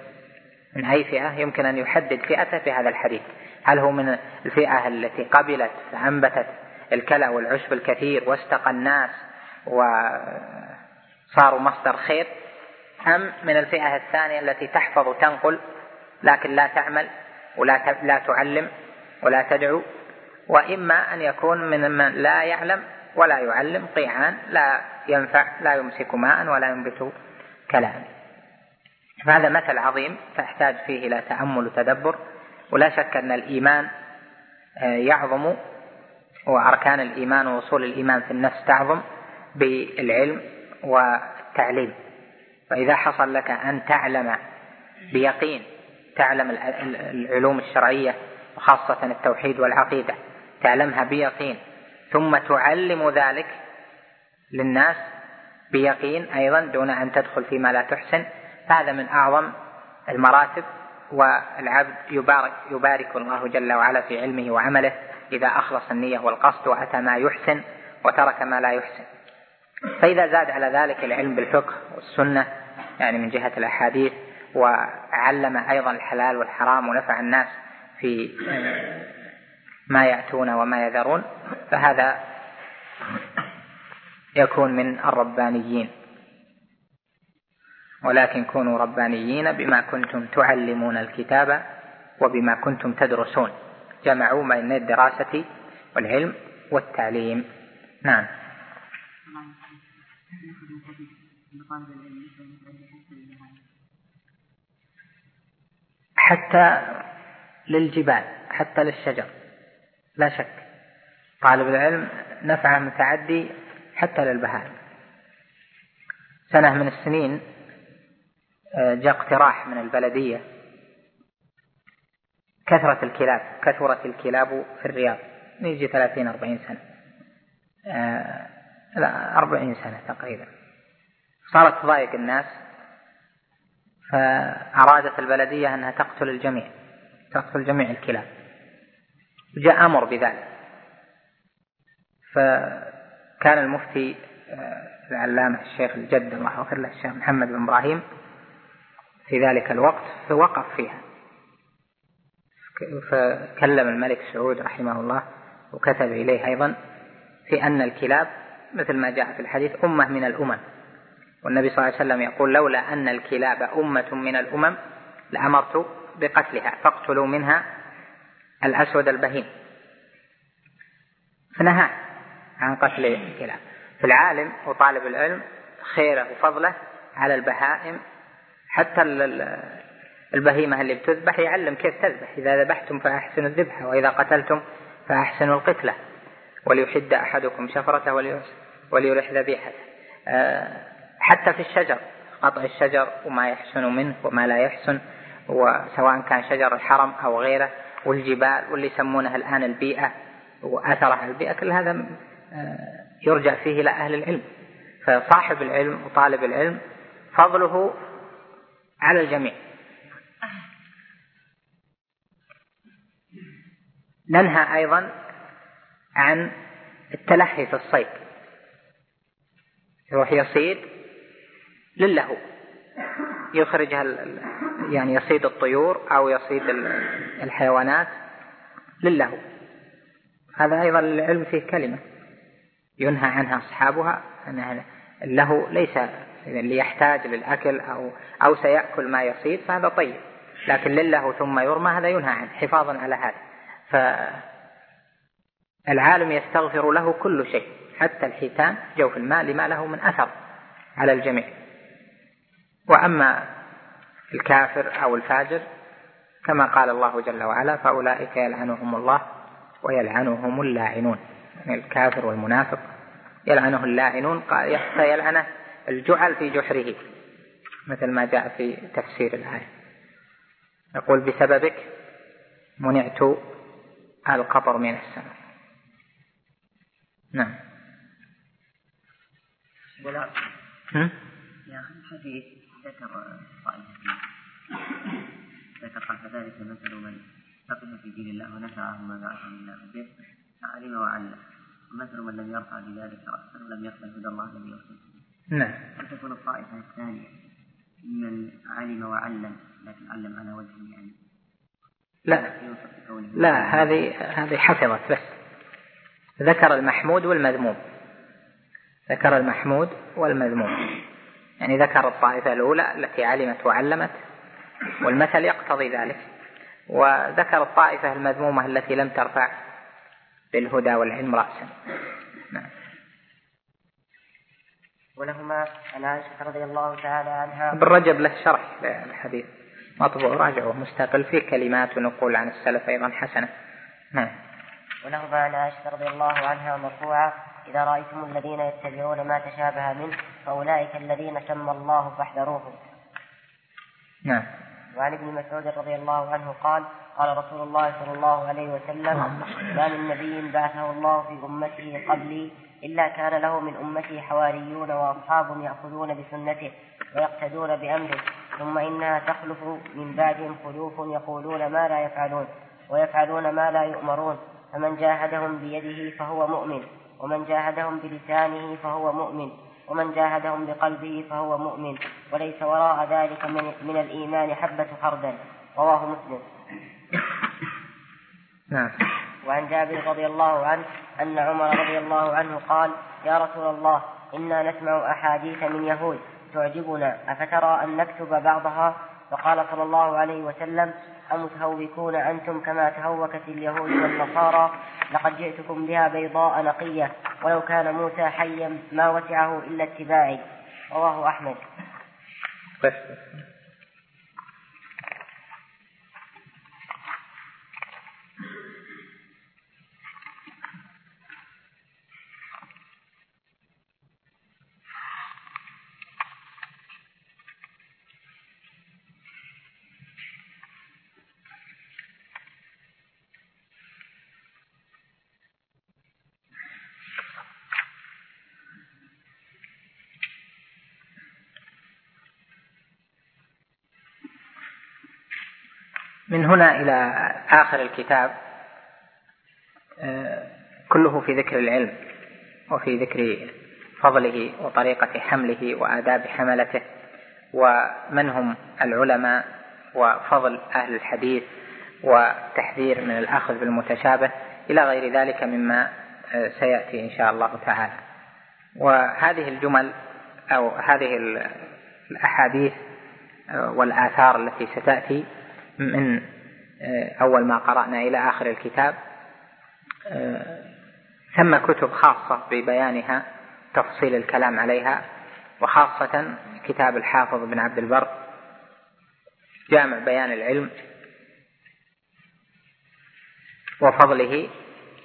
من أي فئة؟ يمكن أن يحدد فئته في هذا الحديث. هل هو من الفئة التي قبلت فأنبتت الكلى والعشب الكثير واستقى الناس وصاروا مصدر خير أم من الفئة الثانية التي تحفظ وتنقل لكن لا تعمل ولا لا تعلم ولا تدعو؟ وإما أن يكون من من لا يعلم ولا يعلم قيعان لا ينفع لا يمسك ماء ولا ينبت كلام فهذا مثل عظيم فيحتاج فيه إلى تأمل وتدبر ولا شك أن الإيمان آه، يعظم وأركان الإيمان ووصول الإيمان في النفس تعظم بالعلم والتعليم. فإذا حصل لك أن تعلم بيقين تعلم العلوم الشرعية وخاصة التوحيد والعقيدة تعلمها بيقين ثم تعلم ذلك للناس بيقين أيضا دون أن تدخل فيما لا تحسن هذا من أعظم المراتب والعبد يبارك يبارك الله جل وعلا في علمه وعمله إذا أخلص النية والقصد وأتى ما يحسن وترك ما لا يحسن. فإذا زاد على ذلك العلم بالفقه والسنة يعني من جهة الأحاديث وعلم أيضا الحلال والحرام ونفع الناس في ما يأتون وما يذرون فهذا يكون من الربانيين. ولكن كونوا ربانيين بما كنتم تعلمون الكتاب وبما كنتم تدرسون. جمعوا بين الدراسة والعلم والتعليم. نعم. حتى للجبال حتى للشجر. لا شك. طالب العلم نفعه متعدي حتى للبهائم. سنة من السنين جاء اقتراح من البلدية. كثرة الكلاب كثرت الكلاب في الرياض. يجي ثلاثين أربعين سنة. آه، لا أربعين سنة تقريبا. صارت تضايق الناس فأرادت البلدية أنها تقتل الجميع تقتل جميع الكلاب. جاء أمر بذلك. فكان المفتي آه، العلامة الشيخ الجد الله يغفر له الشيخ محمد بن إبراهيم في ذلك الوقت فوقف فيها. فكلم الملك سعود رحمه الله وكتب إليه أيضا في أن الكلاب مثل ما جاء في الحديث أمة من الأمم. والنبي صلى الله عليه وسلم يقول لولا أن الكلاب أمة من الأمم لأمرت بقتلها فاقتلوا منها الأسود البهيم. فنهى عن قتل الكلاب. فالعالم وطالب العلم خيره وفضله على البهائم حتى البهيمة اللي بتذبح يعلم كيف تذبح. إذا ذبحتم فأحسنوا الذبح وإذا قتلتم فأحسنوا القتلة. وليحد أحدكم شفرته وليرح ذبيحته آه، حتى في الشجر قطع الشجر وما يحسن منه وما لا يحسن وسواء كان شجر الحرم أو غيره والجبال واللي يسمونها الآن البيئة وأثرها البيئة كل هذا آه، يرجع فيه إلى أهل العلم. فصاحب العلم وطالب العلم فضله على الجميع. ننهى أيضا عن التلهي في الصيد. يروح يصيد للهو. يخرج يعني يصيد الطيور أو يصيد الحيوانات للهو. هذا أيضا العلم فيه كلمة. ينهى عنها أصحابها أنها اللهو ليس اللي يحتاج للأكل أو أو سيأكل ما يصيد فهذا طيب. لكن لله ثم يرمى هذا ينهى عنه حفاظا على هذا. فالعالم يستغفر له كل شيء حتى الحيتان جوف الماء لما له من أثر على الجميع. وأما الكافر أو الفاجر كما قال الله جل وعلا فأولئك يلعنهم الله ويلعنهم اللاعنون يعني الكافر والمنافق يلعنه اللاعنون قال يلعنه الجعل في جحره مثل ما جاء في تفسير الآية. يقول بسببك منعت القطر من السماء. نعم. ولا يا الحديث ذكر طائفة ذكر قال فذلك مثل من فقه في دين الله ونفعه ما بعث الله به فعلم وعلم. ومثل من لم يرفع بذلك رأسا ولم يقبل هدى الله لم يرسل نعم. وتكون الطائفة الثانية. من علم وعلم لكن علم على وجه يعني. لا. لا هذه هذه حفظت بس. ذكر المحمود والمذموم. ذكر المحمود والمذموم. يعني ذكر الطائفة الأولى التي علمت وعلمت والمثل يقتضي ذلك. وذكر الطائفة المذمومة التي لم ترفع بالهدى والعلم رأسا نعم ولهما عن عائشة رضي الله تعالى عنها. ابن رجب له شرح للحديث. مطبوع راجعه مستقل فيه كلمات ونقول عن السلف أيضا حسنة. نعم. ولهما عن عائشة رضي الله عنها مرفوعة إذا رأيتم الذين يتبعون ما تشابه منه فأولئك الذين سمى الله فاحذروهم نعم. وعن ابن مسعود رضي الله عنه قال قال رسول الله صلى الله عليه وسلم ما من نبي بعثه الله في أمته قبلي إلا كان له من أمته حواريون وأصحاب يأخذون بسنته ويقتدون بأمره ثم إنها تخلف من بعدهم خلوف يقولون ما لا يفعلون ويفعلون ما لا يؤمرون. فمن جاهدهم بيده فهو مؤمن ومن جاهدهم بلسانه فهو مؤمن ومن جاهدهم بقلبه فهو مؤمن. وليس وراء ذلك من, من الإيمان حبة خردل. رواه مسلم. نعم. وعن جابر رضي الله عنه أن عمر رضي الله عنه قال يا رسول الله إنا نسمع أحاديث من يهود تعجبنا أفترى أن نكتب بعضها؟ فقال صلى الله عليه وسلم أمتهوكون أنتم كما تهوكت اليهود والنصارى؟ لقد جئتكم بها بيضاء نقية ولو كان موسى حيا ما وسعه إلا اتباعي. رواه أحمد. بس من هنا إلى آخر الكتاب آه، كله في ذكر العلم وفي ذكر فضله وطريقة حمله وآداب حملته ومن هم العلماء وفضل أهل الحديث وتحذير من الأخذ بالمتشابه إلى غير ذلك مما آه، سيأتي إن شاء الله تعالى. وهذه الجمل أو هذه الأحاديث آه، والآثار التي ستأتي من أول ما قرأنا إلى آخر الكتاب آه، ثم كتب خاصة ببيانها تفصيل الكلام عليها وخاصة كتاب الحافظ بن عبد البر جامع بيان العلم وفضله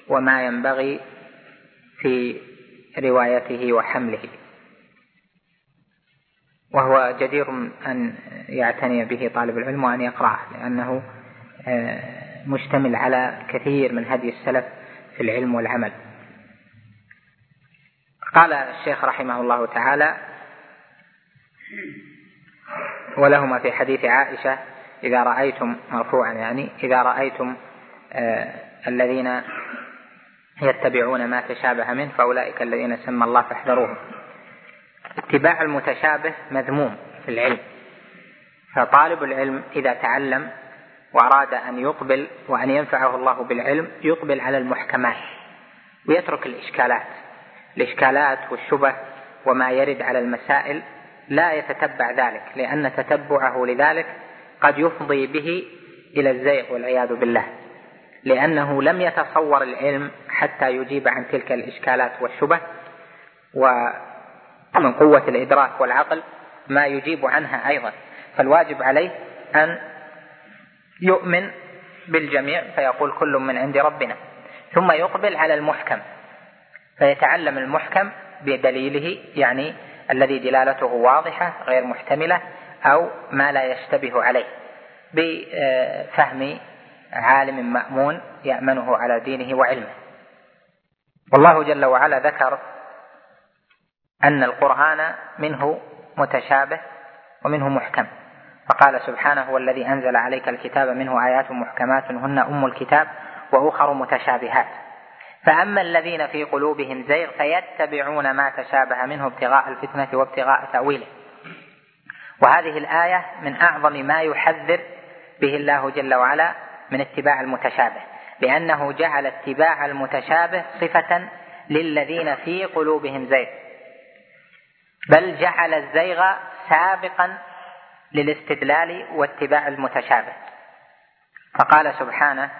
وما ينبغي في روايته وحمله. وهو جدير أن يعتني به طالب العلم وأن يقرأه لأنه آه، مشتمل على كثير من هدي السلف في العلم والعمل. قال الشيخ رحمه الله تعالى ولهما في حديث عائشة إذا رأيتم مرفوعا يعني إذا رأيتم آه الذين يتبعون ما تشابه منه فأولئك الذين سمى الله فاحذروهم اتباع المتشابه مذموم في العلم. فطالب العلم إذا تعلم وأراد أن يقبل وأن ينفعه الله بالعلم يقبل على المحكمات ويترك الإشكالات. الإشكالات والشبه وما يرد على المسائل لا يتتبع ذلك لأن تتبعه لذلك قد يفضي به إلى الزيغ والعياذ بالله. لأنه لم يتصور العلم حتى يجيب عن تلك الإشكالات والشبه ومن قوة الإدراك والعقل ما يجيب عنها أيضا. فالواجب عليه أن يؤمن بالجميع فيقول كل من عند ربنا. ثم يقبل على المحكم فيتعلم المحكم بدليله يعني الذي دلالته واضحة غير محتملة أو ما لا يشتبه عليه بفهم عالم مأمون يأمنه على دينه وعلمه. والله جل وعلا ذكر أن القرآن منه متشابه ومنه محكم. فقال سبحانه هو الذي أنزل عليك الكتاب منه آيات محكمات هن أم الكتاب وأخر متشابهات. فأما الذين في قلوبهم زيغ فيتبعون ما تشابه منه ابتغاء الفتنة وابتغاء تأويله. وهذه الآية من أعظم ما يحذر به الله جل وعلا من اتباع المتشابه لأنه جعل اتباع المتشابه صفة للذين في قلوبهم زيغ. بل جعل الزيغ سابقا للاستدلال واتباع المتشابه. فقال سبحانه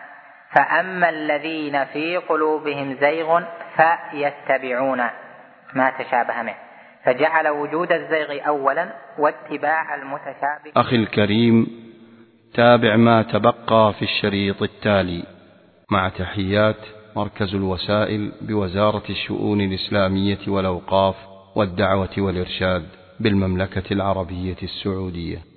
فأما الذين في قلوبهم زيغ فيتبعون ما تشابه منه. فجعل وجود الزيغ أولا واتباع المتشابه. أخي الكريم تابع ما تبقى في الشريط التالي. مع تحيات مركز الوسائل بوزارة الشؤون الإسلامية والأوقاف والدعوة والإرشاد. بالمملكة العربية السعودية.